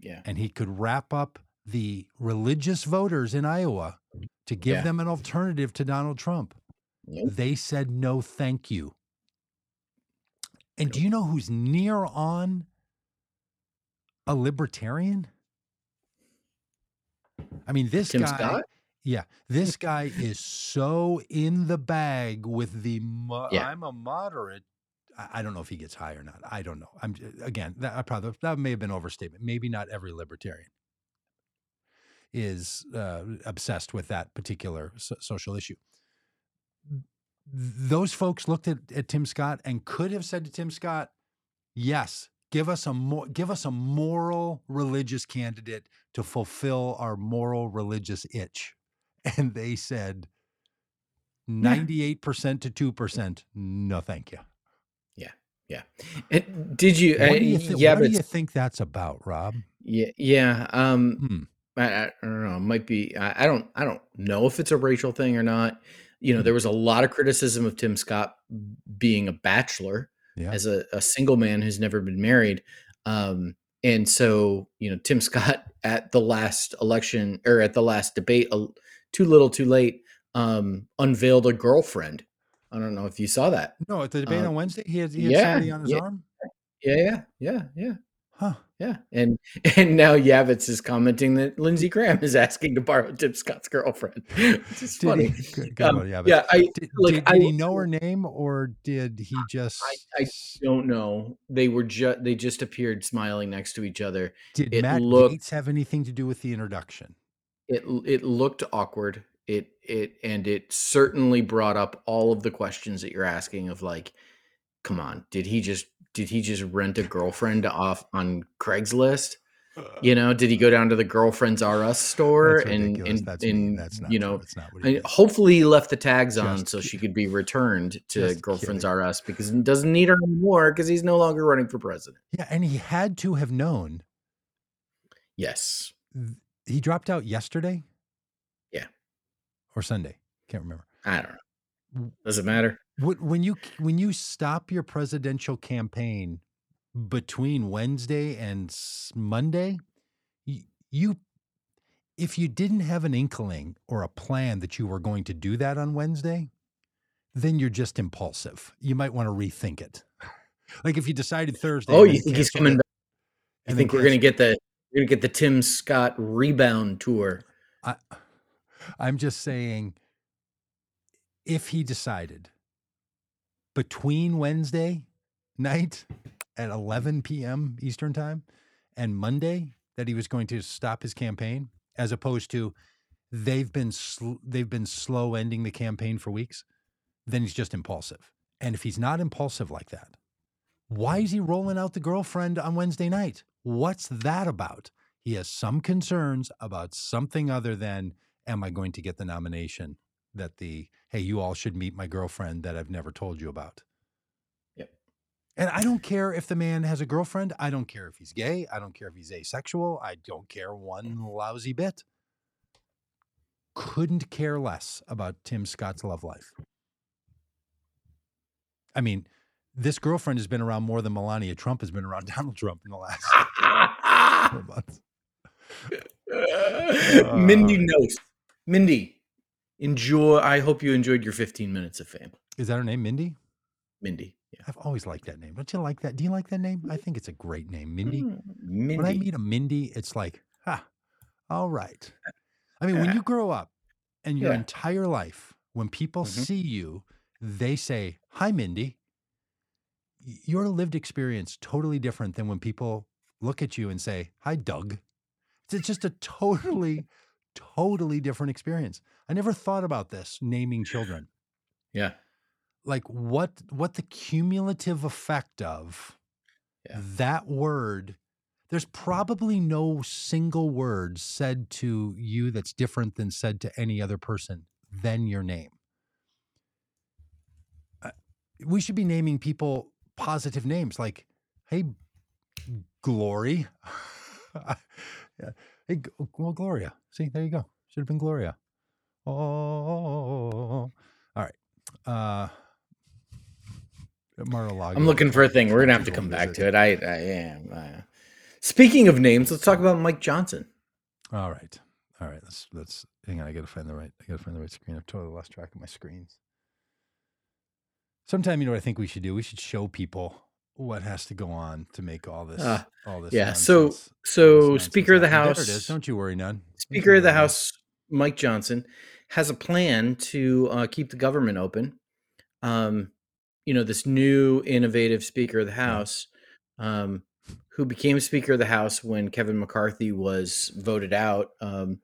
yeah. and he could wrap up the religious voters in Iowa to give Yeah. them an alternative to Donald Trump. Nope. They said no, thank you. And do you know who's near on a libertarian? I mean, this Tim guy. Scott? Yeah, this [laughs] guy is so in the bag with the. Mo- Yeah. I'm a moderate. I, I don't know if he gets high or not. I don't know. I'm again. That I probably that may have been overstatement. Maybe not every libertarian is uh, obsessed with that particular so- social issue. Those folks looked at, at Tim Scott and could have said to Tim Scott, "Yes, give us a more give us a moral religious candidate to fulfill our moral religious itch." [laughs] And they said, ninety-eight percent to two percent, no, thank you. Yeah, yeah. And did you? What uh, do you, thi- yeah, what do you think that's about, Robb? yeah, yeah. Um, Hmm. I, I don't know. It might be. I, I don't. I don't know if it's a racial thing or not. You know, there was a lot of criticism of Tim Scott being a bachelor Yeah. as a, a single man who's never been married. Um, and so, you know, Tim [laughs] Scott at the last election or at the last debate, a- too little, too late, um, unveiled a girlfriend. I don't know if you saw that. No, at the debate Uh, on Wednesday, he had, he had yeah, somebody on his yeah. arm. Yeah, yeah, yeah, yeah. Huh. Yeah, and [laughs] and now Yavitz is commenting that Lindsey Graham is asking to borrow Tim Scott's girlfriend. [laughs] Which is Did funny. he? Good, good Um, yeah, I Did, look, did, I he know her name or did he just I don't know. They were just they just appeared smiling next to each other. did it Matt looked- Gaetz have anything to do with the introduction? It it looked awkward. It it and it certainly brought up all of the questions that you're asking of like, come on, did he just did he just rent a girlfriend off on Craigslist? Uh, you know, did he go down to the girlfriends R Us store That's and and, That's and That's not you know It's not what he I, hopefully he left the tags on Just so she could be returned to girlfriends kidding. R Us because he doesn't need her anymore because he's no longer running for president. Yeah, and he had to have known. Yes. He dropped out yesterday. Yeah. or Sunday. Can't remember. I don't know. Does it matter? When when you when you stop your presidential campaign between Wednesday and Monday, you, you if you didn't have an inkling or a plan that you were going to do that on Wednesday, then you're just impulsive. You might want to rethink it. [laughs] Like if you decided Thursday. Oh, you think he's coming back? You think we're gonna get the we're gonna get the Tim Scott rebound tour? I, I'm just saying, if he decided between Wednesday night at 11 p.m. Eastern time and Monday that he was going to stop his campaign, as opposed to they've been sl- they've been slow ending the campaign for weeks, then he's just impulsive. And if he's not impulsive like that, why is he rolling out the girlfriend on Wednesday night? What's that about? He has some concerns about something other than, am I going to get the nomination? That the, hey, you all should meet my girlfriend that I've never told you about. Yep. And I don't care if the man has a girlfriend. I don't care if he's gay. I don't care if he's asexual. I don't care one lousy bit. Couldn't care less about Tim Scott's love life. I mean, this girlfriend has been around more than Melania Trump has been around [laughs] Donald Trump in the last four [laughs] months. Mindy Uh, knows. Mindy, enjoy. I hope you enjoyed your 15 minutes of fame. Is that her name, Mindy? Mindy. Yeah. I've always liked that name. Don't you like that? Do you like that name? I think it's a great name, Mindy. Mm, Mindy. When I meet a Mindy, it's like, ha, all right. I mean, when you grow up and your Yeah. entire life, when people Mhm. see you, they say, hi, Mindy. Your lived experience totally different than when people look at you and say, hi, Doug. It's just a totally, totally different experience. I never thought about this naming children yeah. like what what the cumulative effect of Yeah. that word there's probably no single word said to you that's different than said to any other person than your name Uh, we should be naming people positive names like hey glory [laughs] yeah. hey well gloria see there you go should have been gloria all right uh Mar-a-Lago. I'm looking for a thing. We're gonna have to come back to it. I, I am. Uh, speaking of names, let's talk about Mike Johnson. All right, all right. Let's let's hang on. I gotta find the right. I gotta find the right screen. I've totally lost track of my screens. Sometime you know what I think we should do. We should show people what has to go on to make all this Ah, all this. Yeah. So, nonsense- so nonsense Speaker of the. House. There it is. Don't you worry, none. Speaker of the. House, Mike Johnson, has a plan to uh, keep the government open. Um, you know, this new innovative Speaker of the House, um, who became Speaker of the House when Kevin McCarthy was voted out um,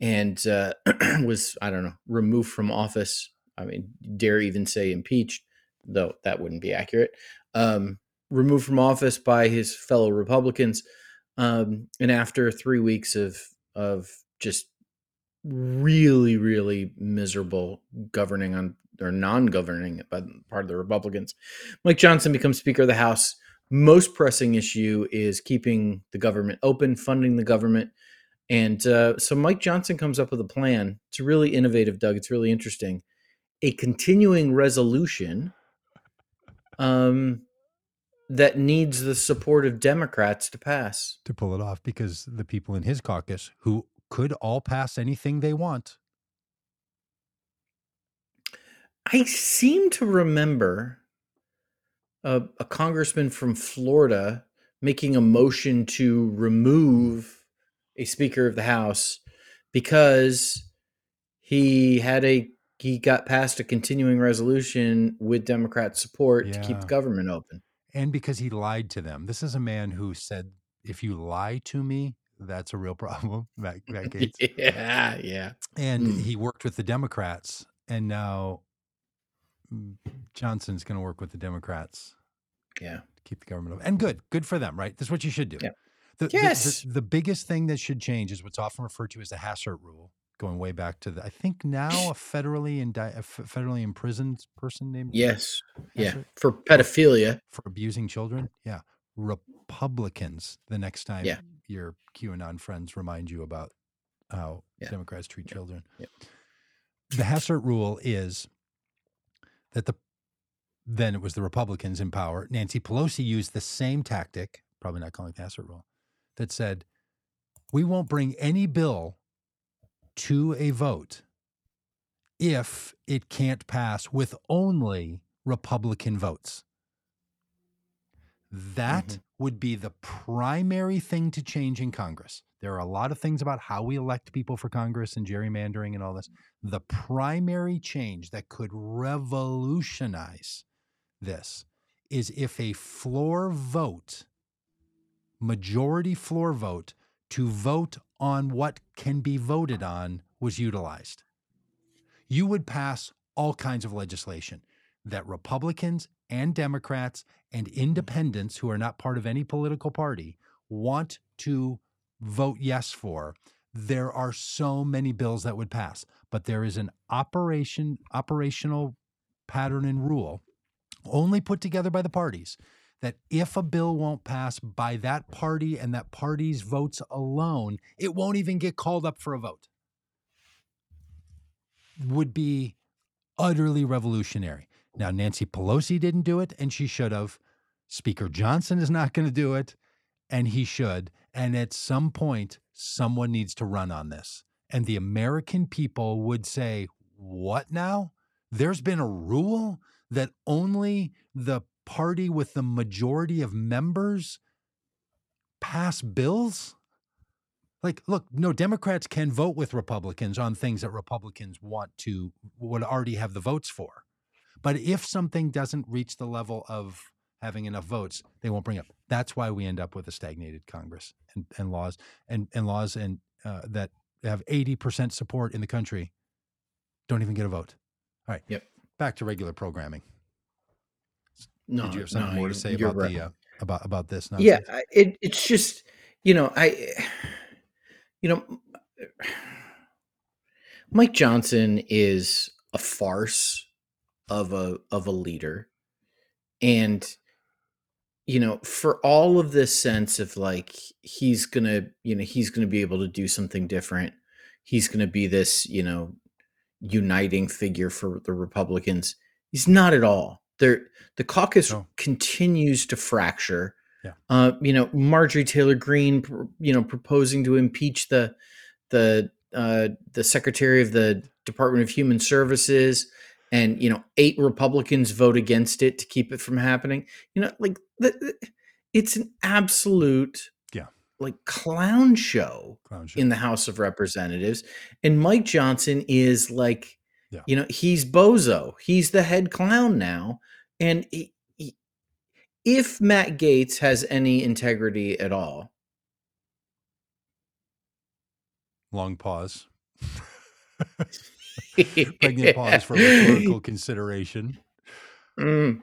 and uh, [clears throat] was, I don't know, removed from office. I mean, dare even say impeached, though that wouldn't be accurate. Um, removed from office by his fellow Republicans. Um, and after three weeks of of just really, really miserable governing on or non-governing by part of the Republicans, Mike Johnson becomes Speaker of the House. Most pressing issue is keeping the government open, funding the government, and uh, so Mike Johnson comes up with a plan. It's really innovative, Doug. It's really interesting. A continuing resolution um, that needs the support of Democrats to pass. to pull it off because the people in his caucus who could all pass anything they want. I seem to remember a, a congressman from Florida making a motion to remove a Speaker of the House because he had a he got passed a continuing resolution with Democrat support to keep the government open. And because he lied to them. This is a man who said, if you lie to me, that's a real problem, [laughs] Matt [laughs] Gaetz. yeah, yeah. And Mm. he worked with the Democrats, and now mm, Johnson's going to work with the Democrats Yeah. to keep the government. And good, good for them, right? That's what you should do. Yeah. The, the- Yes. The, the, biggest thing that should change is what's often referred to as the Hastert rule, going way back to the, I think now a federally indi- a f- federally imprisoned person named Yes. Yeah. For pedophilia. for abusing children. Yeah. Republicans, the next time Yeah. Your QAnon friends remind you about how Yeah. Democrats treat children. Yep. The Hastert rule is that the then it was the Republicans in power. Nancy Pelosi used the same tactic, probably not calling it the Hastert rule, that said, we won't bring any bill to a vote if it can't pass with only Republican votes. That Mhm. would be the primary thing to change in Congress. There are a lot of things about how we elect people for Congress and gerrymandering and all this. The primary change that could revolutionize this is if a floor vote, majority floor vote, to vote on what can be voted on was utilized. You would pass all kinds of legislation that Republicans and Democrats and independents who are not part of any political party want to vote yes for. There are so many bills that would pass, but there is an operation operational pattern and rule only put together by the parties that if a bill won't pass by that party and that party's votes alone, it won't even get called up for a vote. Would be utterly revolutionary. Now, Nancy Pelosi didn't do it, and she should have. Speaker Johnson is not going to do it, and he should. And at some point, someone needs to run on this. And the American people would say, What now? There's been a rule that only the party with the majority of members pass bills? Like, look, no, Democrats can vote with Republicans on things that Republicans want to, would already have the votes for. But if something doesn't reach the level of having enough votes, they won't bring it up. That's why we end up with a stagnated Congress and, and laws and, and laws and uh, that have 80% support in the country don't even get a vote. All right. Yep. Back to regular programming. No, Did you have something no, more to say about right. the uh, about about this? yeah nonsense? I- it, it's just you know i you know mike johnson is a farce of a of a leader. And you know for all of this sense of like he's gonna you know he's gonna be able to do something different. He's gonna be this you know uniting figure for the republicans. He's not at all. There the caucus No. continues to fracture. Yeah. uh you know marjorie taylor greene pr- you know proposing to impeach the the uh the secretary of the department of human services and you know eight republicans vote against it to keep it from happening you know like the, the- it's an absolute Yeah. like clown show Clown show. in the House of Representatives. And Mike Johnson is like, Yeah. you know, he's bozo. He's the head clown now. And he, he- if Matt Gaetz has any integrity at all, Long pause. [laughs] [laughs] [laughs] Pregnant pause for rhetorical consideration. Mm.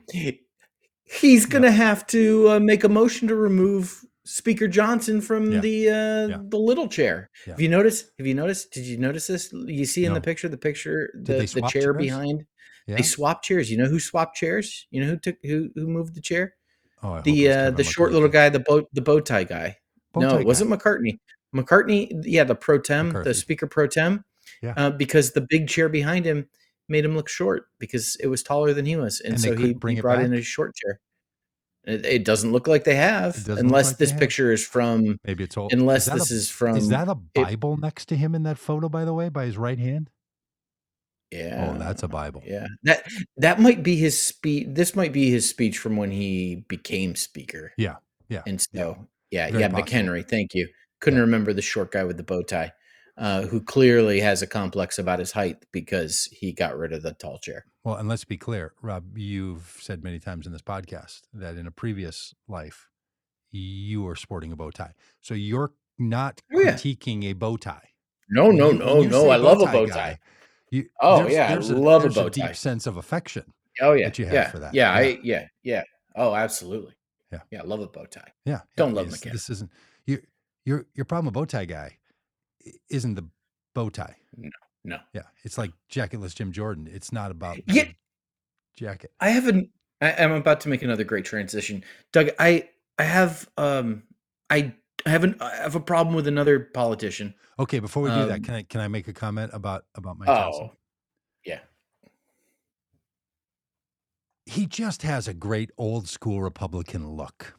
he's going to have to uh, make a motion to remove Speaker Johnson from Yeah. the uh, Yeah. the little chair. Yeah. Have you noticed? Have you noticed? Did you notice this? You see in the picture, the picture, the, the chair chairs? behind. Yeah. They swapped chairs. You know who swapped chairs? You know who took who who moved the chair? Oh, I The uh, the short little guy, the bow the bow tie guy. Bow no, tie it wasn't McCartney. McCartney, yeah, the pro tem, McCarthy. the speaker pro tem. Yeah. Uh, because the big chair behind him made him look short because it was taller than he was, and, And so he, he it brought in a short chair. It, it doesn't look like they have, It unless like this picture is from. Maybe it's all. Unless that this a- is from. Is that a it- Bible next to him in that photo, by the way, by his right hand? yeah. Oh, that's a Bible. Yeah, that that might be his speech. This might be his speech from when he became speaker. Yeah. Yeah, and so yeah, Very yeah, possible. McHenry. Thank you. Couldn't Yeah. remember the short guy with the bow tie, uh, who clearly has a complex about his height because he got rid of the tall chair. Well, and let's be clear, Robb, you've said many times in this podcast that in a previous life, you were sporting a bow tie. So you're not Oh, yeah. critiquing a bow tie. No, no, no, no. I love a tie bow guy, tie. You, Oh, there's- yeah, I there's love a bow deep sense of affection. Oh yeah, that you have yeah, for that. Yeah, Yeah. I yeah, yeah. Oh, absolutely. Yeah. yeah. Love a bow tie. Yeah, Don't love McKenna. This isn't your your your problem bow tie guy isn't the bow tie. No, no. Yeah, it's like jacketless Jim Jordan. It's not about [laughs] Yeah. jacket. I haven't. I, I'm about to make another great transition, Doug. I I have um I I haven't I have a problem with another politician. Okay, before we do that, Um, can I can I make a comment about about Mike Johnson? Oh, yeah. he just has a great old school Republican look.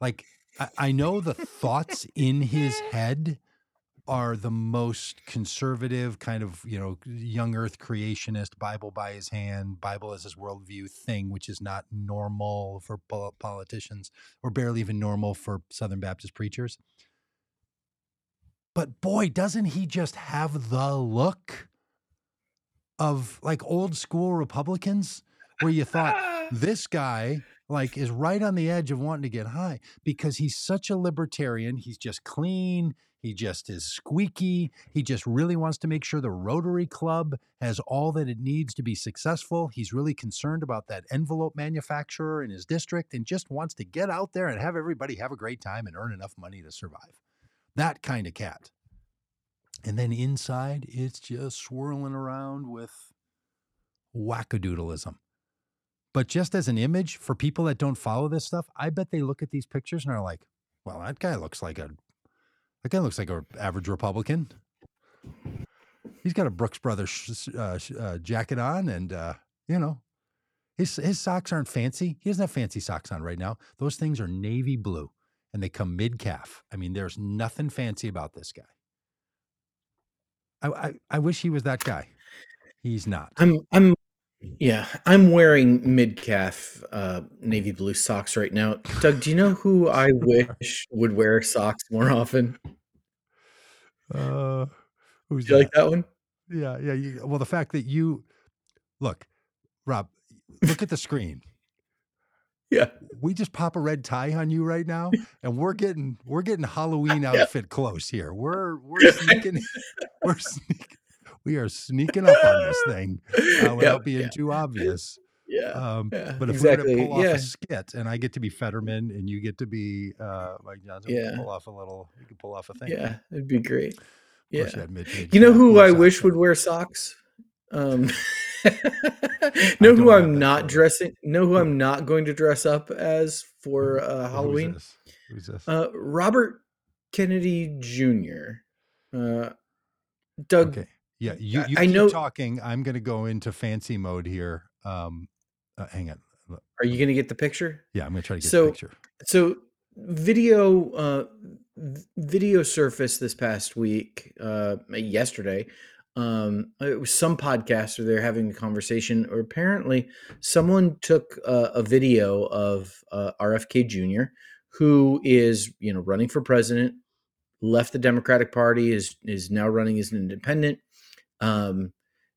Like I, I know the thoughts in his [laughs] head are the most conservative kind of you know young earth creationist bible by his hand bible as his worldview thing which is not normal for politicians or barely even normal for southern baptist preachers. But boy doesn't he just have the look of like old school republicans where you thought [laughs] this guy like is right on the edge of wanting to get high because he's such a libertarian he's just clean he just is squeaky he just really wants to make sure the rotary club has all that it needs to be successful. He's really concerned about that envelope manufacturer in his district and just wants to get out there and have everybody have a great time and earn enough money to survive. That kind of cat. And then inside it's just swirling around with wackadoodleism. But just as an image for people that don't follow this stuff, I bet they look at these pictures and are like, "Well, that guy looks like a that guy looks like an average Republican. He's got a Brooks Brothers sh- uh, sh- uh, jacket on, and uh, you know, his his socks aren't fancy. He doesn't have fancy socks on right now. Those things are navy blue, and they come mid calf. I mean, there's nothing fancy about this guy. I, I I wish he was that guy. He's not. I'm I'm yeah, I'm wearing mid calf uh, navy blue socks right now. Doug, do you know who I wish would wear socks more often? Uh, who's Do you like that one? Yeah, yeah. You, well, the fact that you look, Robb, look at the screen. [laughs] Yeah. We just pop a red tie on you right now, and we're getting we're getting Halloween [laughs] Yeah. outfit close here. We're we're [laughs] sneaking we're sneak, we are sneaking up on this thing uh, [laughs] without yeah, being yeah, too obvious. yeah, Um, yeah, but if we're exactly. going to pull off yeah, a skit, and I get to be Fetterman, and you get to be uh, Mike Johnson, we can Yeah. pull off a little. We can pull off a thing. yeah, it'd be great. Yeah, you you know who I wish would wear socks? Um, [laughs] know who I'm not dressing? Know who I'm not going to dress up as for uh, Who's Halloween? this? Who's this? Uh, Robert Kennedy Jr. Uh, Doug, Okay. Yeah, you, you I keep know- talking. I'm going to go into fancy mode here. Um, uh, hang on. are you going to get the picture? Yeah, I'm going to try to get So- the picture. So, video uh, video surfaced this past week, uh, yesterday. Um, it was some podcaster they're having a conversation, or apparently someone took uh, a video of uh, RFK Jr., who is you know running for president, left the Democratic Party, is is now running as an independent. Um,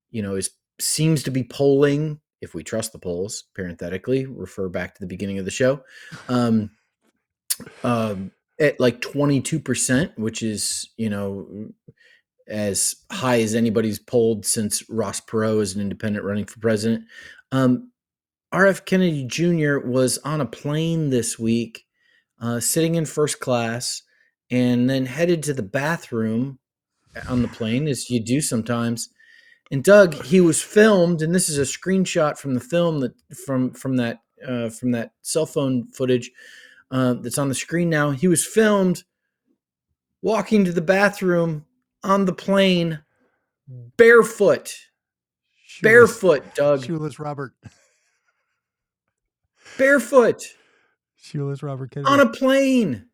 you know, is seems to be polling, if we trust the polls. Parenthetically, refer back to the beginning of the show. Um, um, at like 22%, which is, you know, as high as anybody's polled since Ross Perot is an independent running for president. Um, RF Kennedy Jr. was on a plane this week, uh, sitting in first class, and then headed to the bathroom on the plane, as you do sometimes. And Doug, he was filmed, and this is a screenshot from the film that from from that uh, from that cell phone footage uh, that's on the screen now. He was filmed walking to the bathroom on the plane, barefoot, Shoeless- barefoot, Doug, Shoeless Robert. barefoot Shoeless Robert Kennedy. on a plane,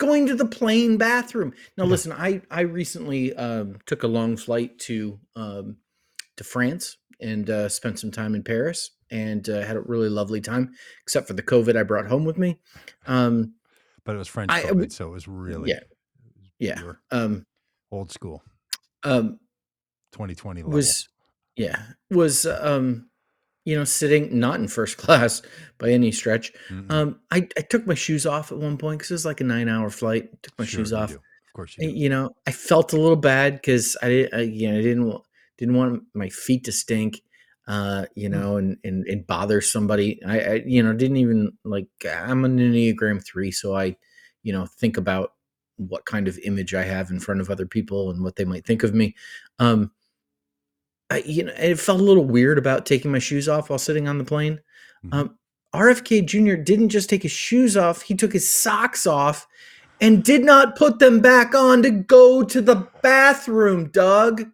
going to the plane bathroom. Now, Yeah. listen, I I recently um, took a long flight to um, to France and uh, spent some time in Paris and uh, had a really lovely time. Except for the COVID I brought home with me. Um, but it was French I- COVID, so it was really Yeah. Yeah. Um, old school, um, 2020 level. was yeah was um you know sitting not in first [laughs] class by any stretch Mm-mm. um i, I took my shoes off at one point because it was like a nine hour flight took my Sure shoes off do. Of course you you know i felt a little bad because i didn't I, you know, I didn't didn't want my feet to stink uh you Mm. know and, and and bother somebody I, I you know didn't even like i'm an enneagram three so i you know think about what kind of image i have in front of other people and what they might think of me um I, you know, it felt a little weird about taking my shoes off while sitting on the plane. Mhm. Um, RFK Jr. didn't just take his shoes off; he took his socks off and did not put them back on to go to the bathroom. Doug,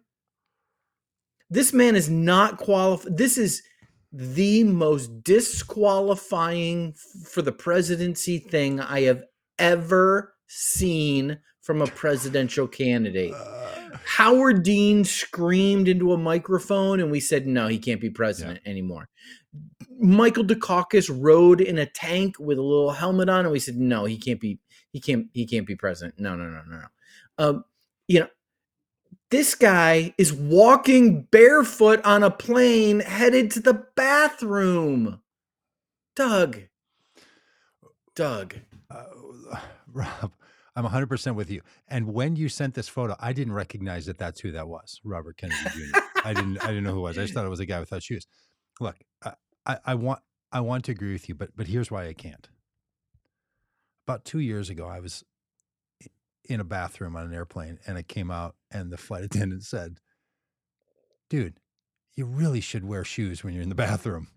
this man is not qualified. This is the most disqualifying for the presidency thing I have ever seen from a presidential candidate. Uh, Howard Dean screamed into a microphone, and we said, no, he can't be president anymore. Michael Dukakis rode in a tank with a little helmet on, and we said, no, he can't be, he can't, he can't be president. No, no, no, no, no. Um, you know, this guy is walking barefoot on a plane headed to the bathroom. Doug. Doug. uh, [sighs] Robb, I'm 100% with you. And when you sent this photo, I didn't recognize that that's who that was, Robert Kennedy Jr. I didn't I didn't know who it was. I just thought it was a guy without shoes. Look, I, I, I want I want to agree with you, but but here's why I can't. About 2 years ago, I was in a bathroom on an airplane and I came out and the flight [laughs] attendant said, "Dude, you really should wear shoes when you're in the bathroom."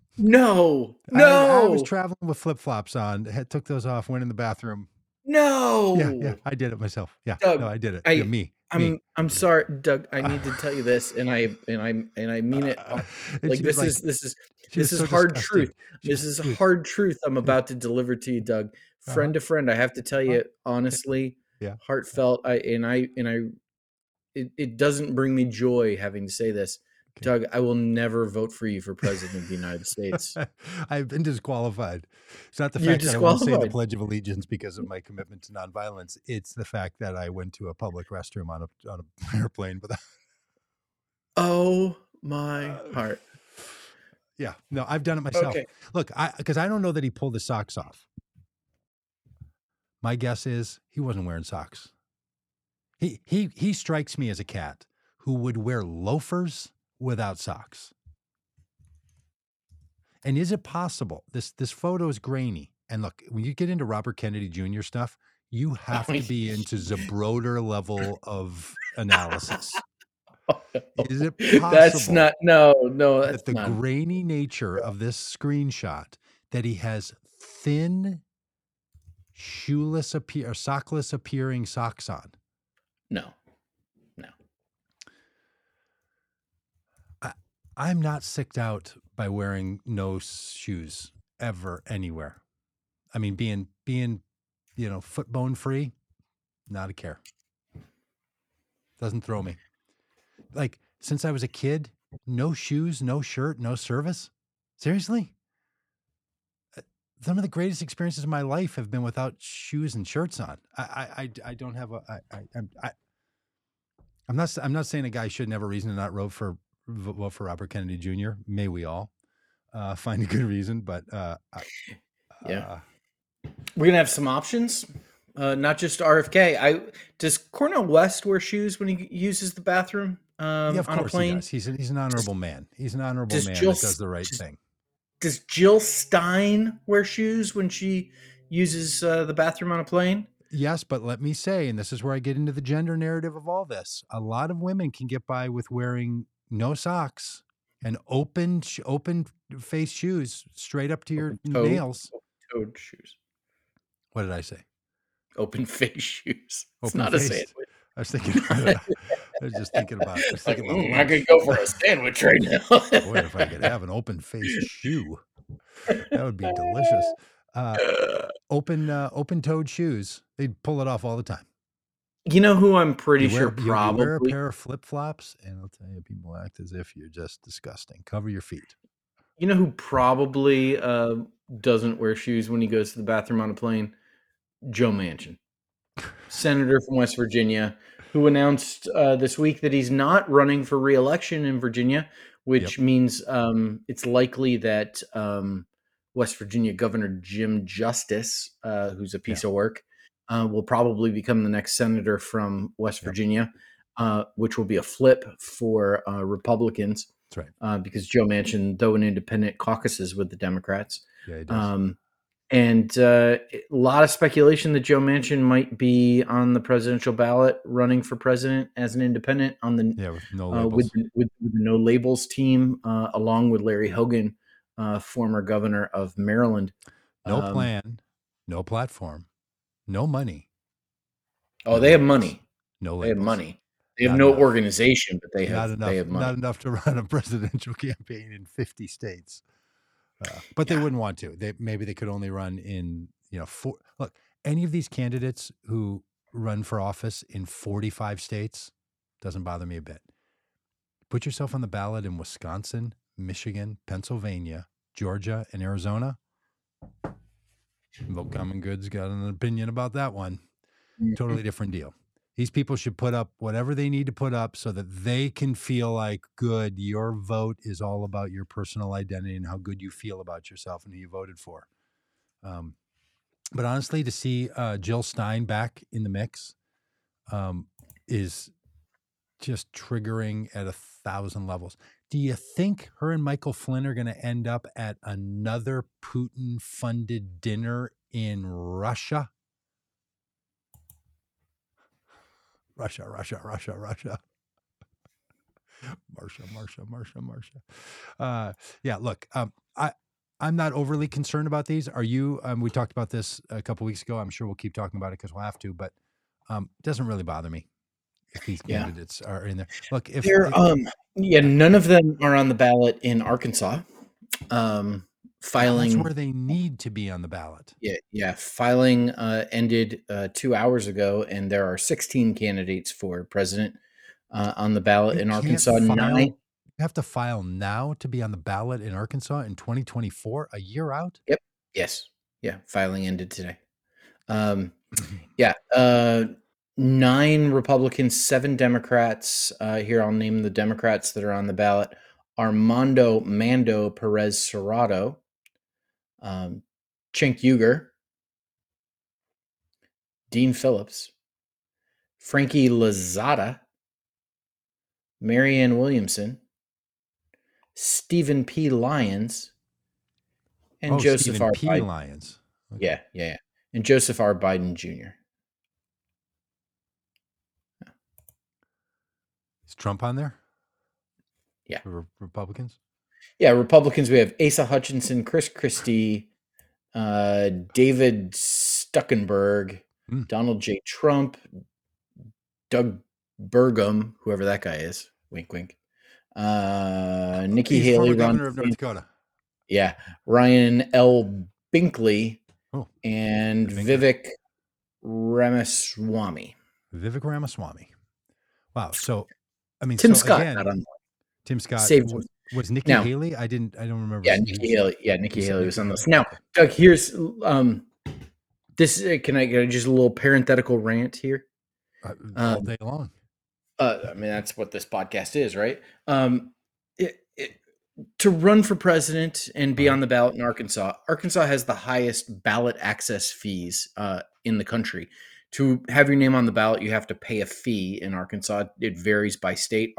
No, I- I, was traveling with flip flops on. Had, took those off. Went in the bathroom. No. Yeah, yeah, I did it myself. Yeah, Doug, no, I did it. I- yeah, me. I'm me. I'm sorry, Doug. I need to tell you [laughs] this, and I and I and I mean it. Uh, [laughs] like this was is this is this so is hard disgusting. truth. This is hard truth. I'm about to deliver to you, Doug. Uh-huh. Friend to friend, I have to tell you honestly, Yeah. heartfelt. I and I and I. It, it doesn't bring me joy having to say this, Okay. Doug. I will never vote for you for president of the United States. [laughs] I've been disqualified. It's not the fact that I won't say the. Pledge of Allegiance because of my commitment to nonviolence. It's the fact that I went to a public restroom on a on an [laughs] airplane without. Oh my uh, heart. Yeah, no, I've done it myself. Okay. Look, I because I don't know that he pulled his socks off. My guess is he wasn't wearing socks. He he he strikes me as a cat who would wear loafers without socks. And is it possible? This this photo is grainy. And look, when you get into Robert Kennedy Jr. stuff, you have to be [laughs] into Zapruder level of analysis. [laughs] Is it possible? That's not no no. That's that the not. grainy nature of this screenshot that he has thin shoeless appear or sockless appearing socks on no. I'm not sicked out by wearing no shoes ever anywhere. I mean being being you know foot bone free not a care. Doesn't throw me. Like since i was a kid no shoes no shirt no service? Seriously? Uh, some of the greatest experiences of my life have been without shoes and shirts on. I i i, don't have a i i I'm- I, I'm not. I'm not saying a guy shouldn't have a reason to not vote for vote for Robert Kennedy Jr. May we all uh, [laughs] find a good reason, but uh, Yeah. uh, We're gonna have some options, uh, not just RFK. I does Cornel West wear shoes when he uses the bathroom um, yeah, of on a course he does. He's an, he's an honorable man. He's an honorable does man Jill that does the right does- thing. Does Jill Stein wear shoes when she uses uh, the bathroom on a plane? Yes, but let me say, and this is where I get into the gender narrative of all this. A lot of women can get by with wearing no socks and open open face shoes straight up to your nails. Toed shoes, What did I say? open [laughs] face shoes. It's Open not a sandwich. I was thinking. [laughs] I was just thinking about. I was Like, about "Mm, I could go for a [laughs] sandwich right now. Boy, if I could have an open face shoe, that would be delicious. Uh, open uh, open toed shoes, they'd pull it off all the time. You know who I'm pretty You wear, sure you- you wear a probably pair of flip flops, and I'll tell you, people act as if you're just disgusting. Cover your feet. You know who probably uh, doesn't wear shoes when he goes to the bathroom on a plane? Joe Manchin, senator from West Virginia, who announced uh, this week that he's not running for reelection in Virginia, which Yep. means um, it's likely that um, West Virginia Governor Jim Justice, uh, who's a piece of work, uh, will probably become the next senator from West. Virginia, uh, which will be a flip for uh, Republicans That's right. uh, because Joe Manchin, though an independent, caucuses with the Democrats. Yeah, he does. Um, and uh, a lot of speculation that Joe Manchin might be on the presidential ballot, running for president as an independent on the yeah, with no uh, labels. with, with with the No Labels team, uh, along with Larry Hogan, uh, former governor of Maryland. no um, plan, no platform, no money, Oh, they have money. no labels. They have money. They have Not no enough. organization, but they have enough. they have money. Not enough to [laughs] run a presidential campaign in fifty states. Uh, but they Yeah. wouldn't want to. They maybe they could only run in you know four. Look, any of these candidates who run for office in forty-five states doesn't bother me a bit. Put yourself on the ballot in Wisconsin, Michigan, Pennsylvania, Georgia, and Arizona. Vote Common Goods got an opinion about that one Mhm. totally different deal. These people should put up whatever they need to put up so that they can feel like good. Your vote is all about your personal identity and how good you feel about yourself and who you voted for. Um, but honestly, to see uh, Jill Stein back in the mix um, is just triggering at a thousand levels. Do you think her and Michael Flynn are going to end up at another Putin funded dinner in Russia? Russia, Russia, Russia, Russia. Marsha, Marsha, Marsha, Marsha. Uh, yeah, look, um, I, I'm not overly concerned about these. Are you? Um, we talked about this a couple weeks ago. I'm sure we'll keep talking about it because we'll have to. But um, it doesn't really bother me if these Yeah. candidates are in there. Look, if, They're if- um yeah, none of them are on the ballot in Arkansas. Um that's filing where they need to be on the ballot. yeah, yeah, filing uh ended uh 2 hours ago and there are 16 candidates for president uh on the ballot You in Arkansas. file- Nine You have to file now to be on the ballot in Arkansas in 2024, a year out. Yep. Yes. Yeah, filing ended today. Um [laughs] yeah, uh nine Republicans, seven Democrats. Uh here I'll name the Democrats that are on the ballot. Armando Mando Perez Serrato, um, Cenk Uygur, Dean Phillips, Frankie Lozada, Marianne Williamson, Stephen P. Lyons, and oh, Joseph Stephen R. P. Biden. Lyons. Okay. Yeah, yeah, yeah. And Joseph R. Biden Jr. Is Trump on there? Yeah. Re- Republicans? Yeah, Republicans, we have Asa Hutchinson, Chris Christie, uh, David Stuckenberg, Hmm. Donald J. Trump, Doug Burgum, whoever that guy is. Wink, wink. Uh, Nikki He's Haley, Ron governor of North Dakota. yeah, Ryan L. Binkley, Oh, and. Vivek Ramaswamy. Vivek Ramaswamy. Wow. So, I mean, Tim so Scott, again, not on. Tim Scott saved was, was Nikki Now- Haley. I didn't. I don't remember. Yeah, Nikki Haley. Yeah, Nikki Haley was on this. Now, Doug, here's um, this. Uh, can I get just a little parenthetical rant here? Uh, all um, day long. Uh, I mean, that's what this podcast is, right? Um, it, it, to run for president and be on the ballot in Arkansas, Arkansas has the highest ballot access fees uh, in the country. To have your name on the ballot, you have to pay a fee in Arkansas. It varies by state.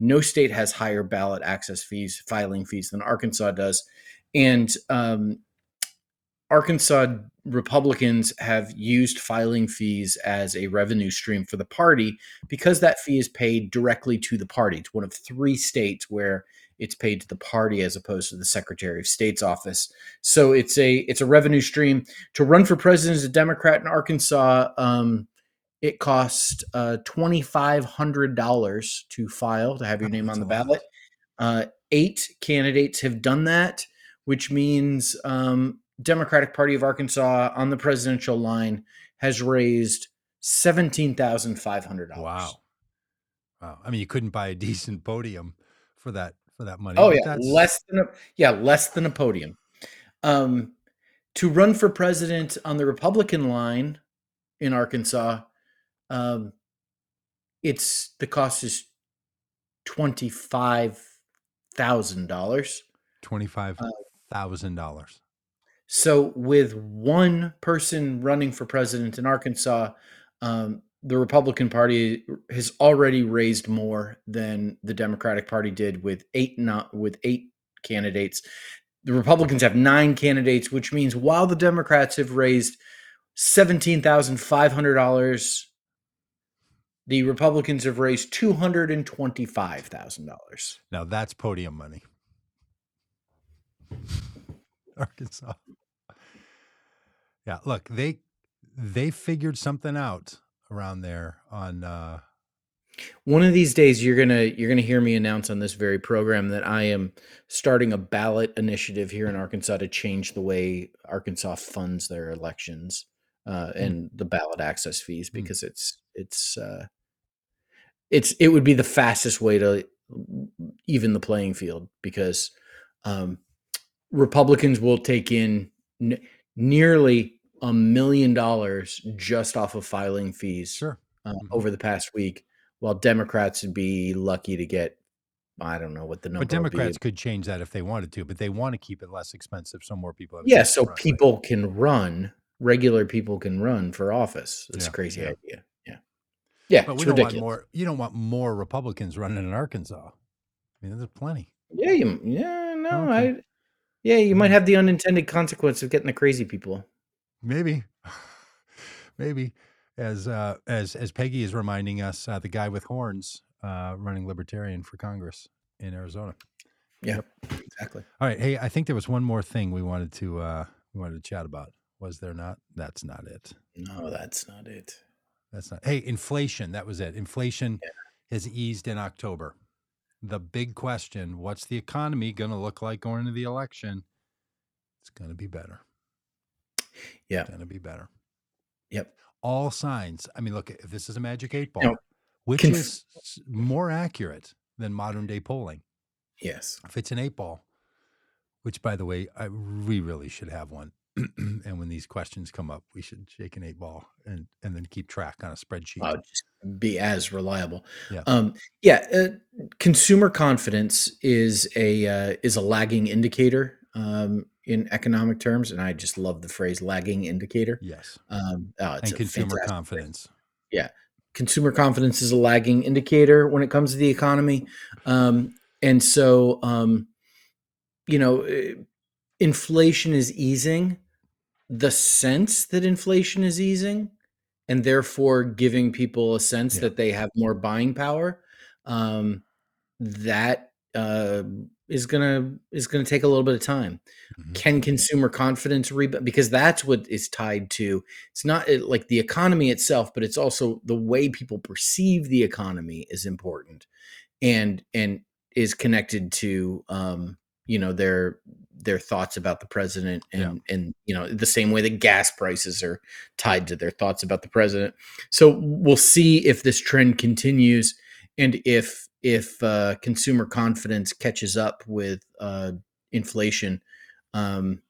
No state has higher ballot access fees, filing fees than Arkansas does. And um, Arkansas Republicans have used filing fees as a revenue stream for the party because that fee is paid directly to the party. It's one of three states where it's paid to the party as opposed to the Secretary of State's office. So it's a it's a revenue stream. To run for president as a Democrat in Arkansas, um, it costs uh, twenty five hundred dollars to file to have your name on the ballot. Uh, eight candidates have done that, which means um, Democratic Party of Arkansas on the presidential line has raised seventeen thousand five hundred dollars. Wow. Wow. I mean, you couldn't buy a decent podium for that for that money. Oh but yeah, that's- less than a yeah, less than a podium. Um, to run for president on the Republican line in Arkansas, um, it's the cost is twenty five thousand dollars. Twenty five thousand dollars. So, with one person running for president in Arkansas, um, the Republican Party has already raised more than the Democratic Party did with eight not with eight candidates. The Republicans have nine candidates, which means while the Democrats have raised seventeen thousand five hundred dollars, the Republicans have raised two hundred and twenty-five thousand dollars. Now that's podium money. [laughs] Arkansas. Yeah, look, they they figured something out around there on uh One of these days you're going to you're going to hear me announce on this very program that I am starting a ballot initiative here in Arkansas to change the way Arkansas funds their elections uh, and the ballot access fees Mm. because it's it's uh, it's it would be the fastest way to even the playing field because um, Republicans will take in n- nearly a million dollars just off of filing fees sure. uh, Mhm. over the past week, while Democrats would be lucky to get, I don't know what the number. But. Democrats could change that if they wanted to, but they want to keep it less expensive so more people have yeah, so run, right? people can run. Regular people can run for office. It's Yeah, a crazy yeah. idea. Yeah, yeah, But it's we don't ridiculous. want more you don't want more Republicans running in Arkansas. I mean, there's plenty. Yeah, you, yeah, no, Okay. I, yeah, you might Mm. have the unintended consequence of getting the crazy people. Maybe, [laughs] maybe as uh, as as Peggy is reminding us, uh, the guy with horns uh, running Libertarian for Congress in Arizona. Yeah, exactly. All right, hey, I think there was one more thing we wanted to uh, we wanted to chat about. Was there not? That's not it. No, that's not it. That's not. Hey, inflation. That was it. Inflation has eased in October. The big question: What's the economy going to look like going into the election? It's going to be better. Yeah. going to be better. Yep. All signs. I mean, look. If this is a magic eight ball, Now, which conf- is more accurate than modern day polling, Yes. if it's an eight ball, which by the way, I, we really should have one. [clears throat] and when these questions come up, we should shake an eight ball and and then keep track on a spreadsheet. Uh, just be as reliable. Yeah. Um, yeah. Uh, consumer confidence is a uh, is a lagging indicator um, in economic terms, and I just love the phrase "lagging indicator." yes. Um, oh, it's and consumer confidence. phrase. confidence. Consumer confidence is a lagging indicator when it comes to the economy, um, and so um, you know, eh, inflation is easing. The sense that inflation is easing, and therefore giving people a sense Yeah. that they have more buying power, um, that uh, is gonna is gonna take a little bit of time. Mhm. Can consumer confidence rebound? Because that's what is tied to. It's not like the economy itself, but it's also the way people perceive the economy is important, and and is connected to um, you know their their thoughts about the president and and you know the same way that gas prices are tied to their thoughts about the president so we'll see if this trend continues and if if uh, consumer confidence catches up with uh, inflation um,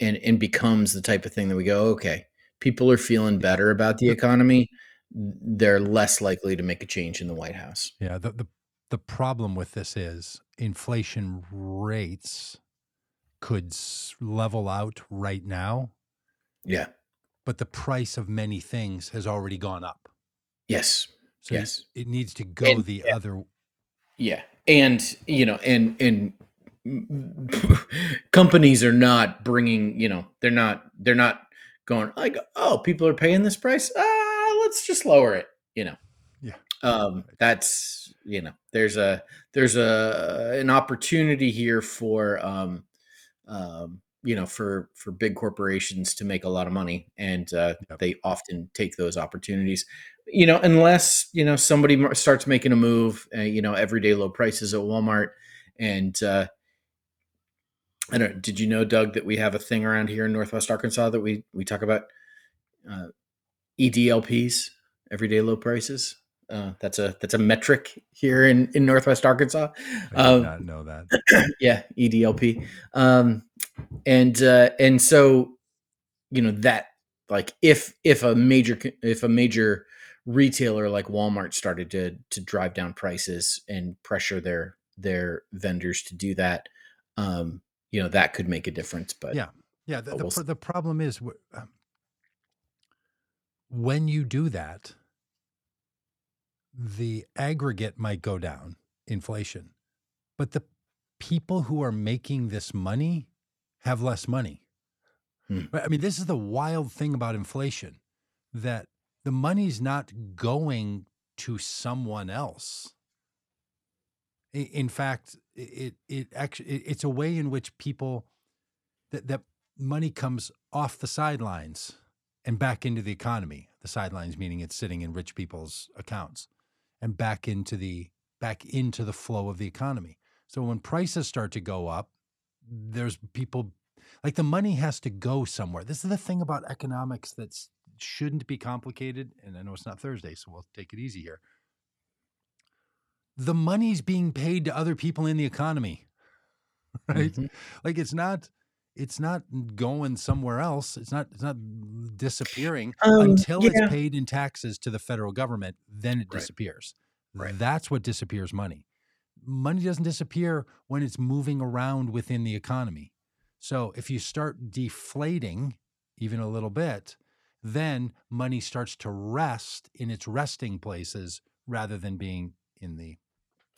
and and becomes the type of thing that we go okay people are feeling better about the economy they're less likely to make a change in the white house Yeah. The, the the problem with this is inflation rates could level out right now, yeah but the price of many things has already gone up. yes So Yes. it needs to go And- the yeah. other. Yeah, and you know, and and [laughs] companies are not bringing. You know, they're not they're not going like, oh, people are paying this price. Ah, let's just lower it. You know. Yeah. Um, that's you know, there's a there's a an opportunity here for um, um, you know, for for big corporations to make a lot of money, and uh, Yep. they often take those opportunities you know, unless you know somebody starts making a move, uh, you know, everyday low prices at Walmart, and uh, I don't. Did you know, Doug, that we have a thing around here in Northwest Arkansas that we we talk about uh, EDLPs, everyday low prices. Uh, that's a that's a metric here in in Northwest Arkansas. I did Um, not know that. [clears throat] yeah, EDLP. Um, and uh, and so you know that like if if a major if a major retailer like Walmart started to to drive down prices and pressure their their vendors to do that, um, you know that could make a difference. But Yeah. Yeah. The, the, we'll pr- the problem is um, when you do that, the aggregate might go down, inflation, but the people who are making this money have less money. Hmm. I mean, this is the wild thing about inflation that the money's not going to someone else. In fact, it it actually it's a way in which people that that money comes off the sidelines and back into the economy. The sidelines meaning it's sitting in rich people's accounts and back into the back into the flow of the economy. So when prices start to go up, there's people like the money has to go somewhere. This is the thing about economics that shouldn't be complicated. And I know it's not Thursday, so we'll take it easy here. The money's being paid to other people in the economy, [laughs] right? Mhm. Like it's not it's not going somewhere else. It's not it's not disappearing Um, until yeah. it's paid in taxes to the federal government, then it Right. disappears. Right. That's what disappears money. Money doesn't disappear when it's moving around within the economy. So if you start deflating even a little bit, then money starts to rest in its resting places rather than being in the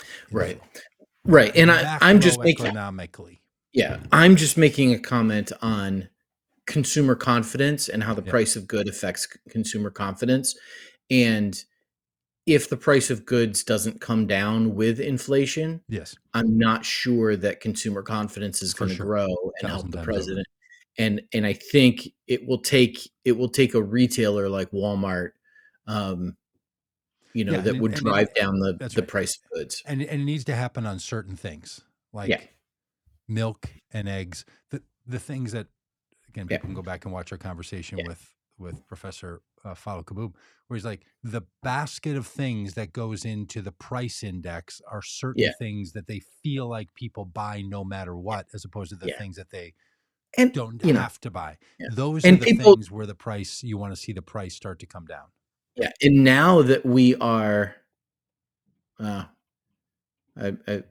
in Right. flow. Right. And I, I'm just making macroeconomically. Yeah, I'm just making a comment on consumer confidence and how the Yeah. price of good affects consumer confidence. And if the price of goods doesn't come down with inflation, Yes. I'm not sure that consumer confidence is going to sure. grow and help the president. And and I think it will take it will take a retailer like Walmart, um, you know, Yeah, that and- would and it- drive down the the right. price of goods. And and it needs to happen on certain things. Like Yeah. milk and eggs. The the things that again Yeah. people can go back and watch our conversation Yeah. with with Professor uh, Fadhel Kaboub, where he's like the basket of things that goes into the price index are certain Yeah. things that they feel like people buy no matter what, as opposed to the Yeah. things that they And don't you know, have to buy. Yeah. Those And are the people- things where the price you want to see the price start to come down. Yeah, and now that we are, uh, I, I,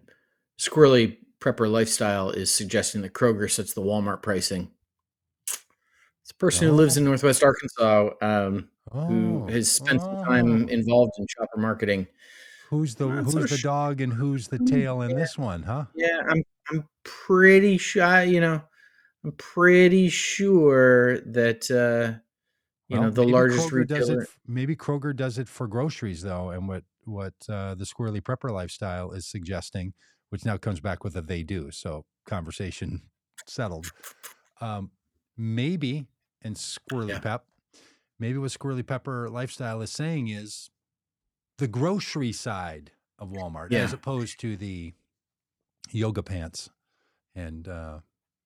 squirrely prepper lifestyle is suggesting that Kroger sets the Walmart pricing. It's a person who lives in Northwest Arkansas, um, who Oh, has spent some time oh. involved in shopper marketing. Who's the who's the dog and who's the Mm, tail in yeah. this one, huh? Yeah, I'm, I'm pretty sure. You know, I'm pretty sure that uh, you know the largest Kroger does retailer. it. Maybe Kroger does it for groceries though, and what what uh, the squirrely prepper lifestyle is suggesting, which now comes back with a they do. So conversation [laughs] settled. Um, maybe and squirrely Yeah. pep. Maybe what squirrely pepper lifestyle is saying is the grocery side of Walmart, as opposed to the yoga pants and uh,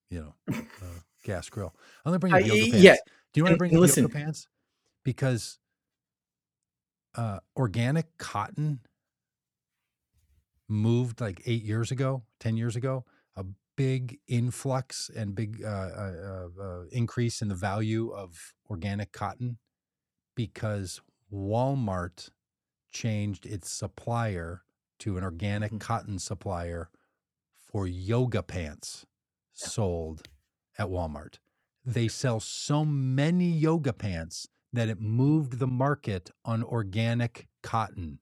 you know uh, gas grill. I'm gonna bring up I- yoga pants. yeah, Do you want to bring listen- yoga pants? Because uh, organic cotton moved like eight years ago, ten years ago. A big influx and big uh, uh, uh, uh, increase in the value of organic cotton because Walmart changed its supplier to an organic Mhm. cotton supplier for yoga pants sold at Walmart. They sell so many yoga pants that it moved the market on organic cotton.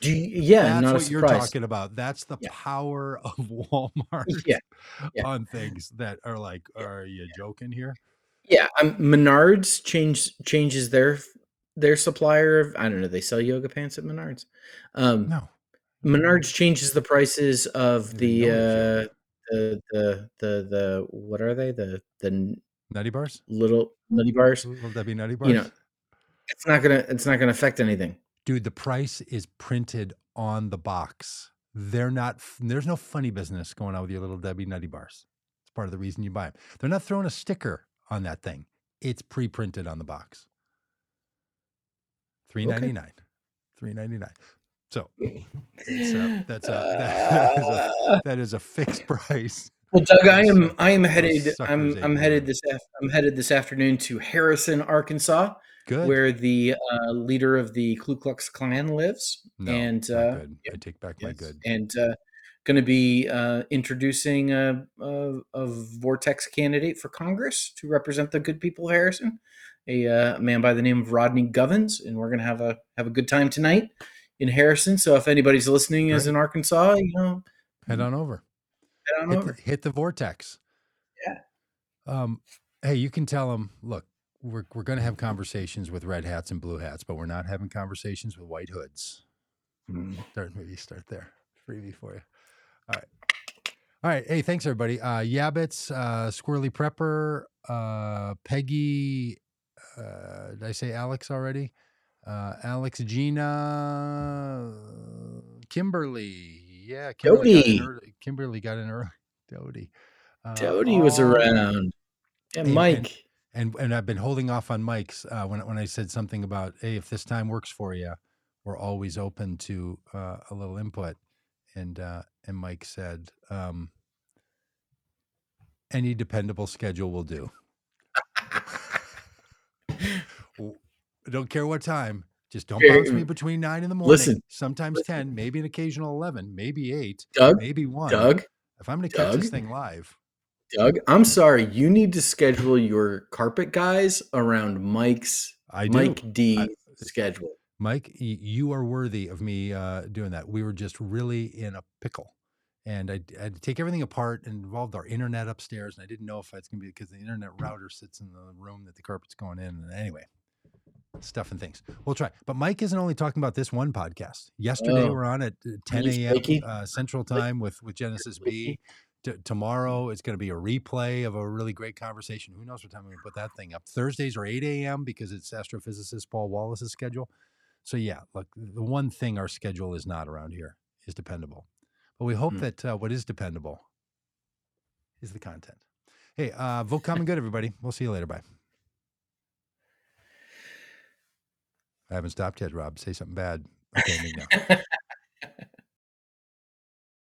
Do you, yeah, That's what you're talking about. That's the Yeah. power [laughs] of Walmart Yeah, yeah. on things that are like, are you joking here? Yeah, um, Menards change changes their their supplier of I don't know. They sell yoga pants at Menards. Um, No. Menards changes the prices of the uh, the, the the the what are they? The the nutty bars? little mm-hmm. nutty bars? Will that be nutty bars you know it's not gonna it's not gonna affect anything. Dude the price is printed on the box. They're not there's no funny business going on with your little debbie nutty bars. It's part of the reason you buy them they're not throwing a sticker on that thing. It's pre-printed on the box. 399 okay. 399 so it's, uh, that's a, [laughs] [laughs] that, is a that is a fixed price. Well, Doug, I am I am headed I'm I'm headed this af- I'm headed this afternoon to Harrison, Arkansas, Good. where the uh, leader of the Ku Klux Klan lives, no, and uh, good. I take back my good. and uh, going to be uh, introducing a, a, a Vortex candidate for Congress to represent the good people of Harrison, a uh, man by the name of Rodney Govins, and we're going to have a have a good time tonight in Harrison. So if anybody's listening is in Arkansas, you know, Head on over. head on Hit over. the, hit the vortex. Yeah. Um. Hey, you can tell them. Look, we're we're going to have conversations with red hats and blue hats, but we're not having conversations with white hoods. Start maybe start there. Freebie for you. All right. All right. Hey, thanks everybody. Uh Yabbits, uh Squirrely Prepper, uh Peggy, uh did I say Alex already? Uh Alex Gina Kimberly. Yeah, Kimberly got early. Kimberly got in early. [laughs] Dodie. Uh, Dodie was around. Yeah, And- and- Mike. and and I've been holding off on Mike's uh, when when I said something about hey, if this time works for you, we're always open to uh, a little input. And uh, and Mike said, um, any dependable schedule will do. W- Don't care what time. Just don't bounce me between nine in the morning. listen, sometimes listen. ten, maybe an occasional eleven, maybe eight, Doug, maybe one. Doug, if I'm going to catch this thing live, Doug, I'm sorry. You need to schedule your carpet guys around Mike's I do. Mike D I- schedule. Mike, you are worthy of me uh, doing that. We were just really in a pickle, and I, I had to take everything apart and involved our internet upstairs. And I didn't know if it's going to be because the internet router sits in the room that the carpet's going in. And anyway, stuff and things. We'll try. But Mike isn't only talking about this one podcast. Yesterday Oh. we're on at uh, 10 a.m. Uh, Central Time with with Genesis B. T- tomorrow it's going to be a replay of a really great conversation. Who knows what time we put that thing up? Thursdays are 8 a.m. because it's astrophysicist Paul Wallace's schedule. So yeah, look, the one thing our schedule is not around here is dependable. But we hope Hmm. that uh, what is dependable is the content. Hey, uh, vote common good, everybody. We'll see you later. Bye. I haven't stopped yet, Robb. Say something bad. Okay, now. [laughs]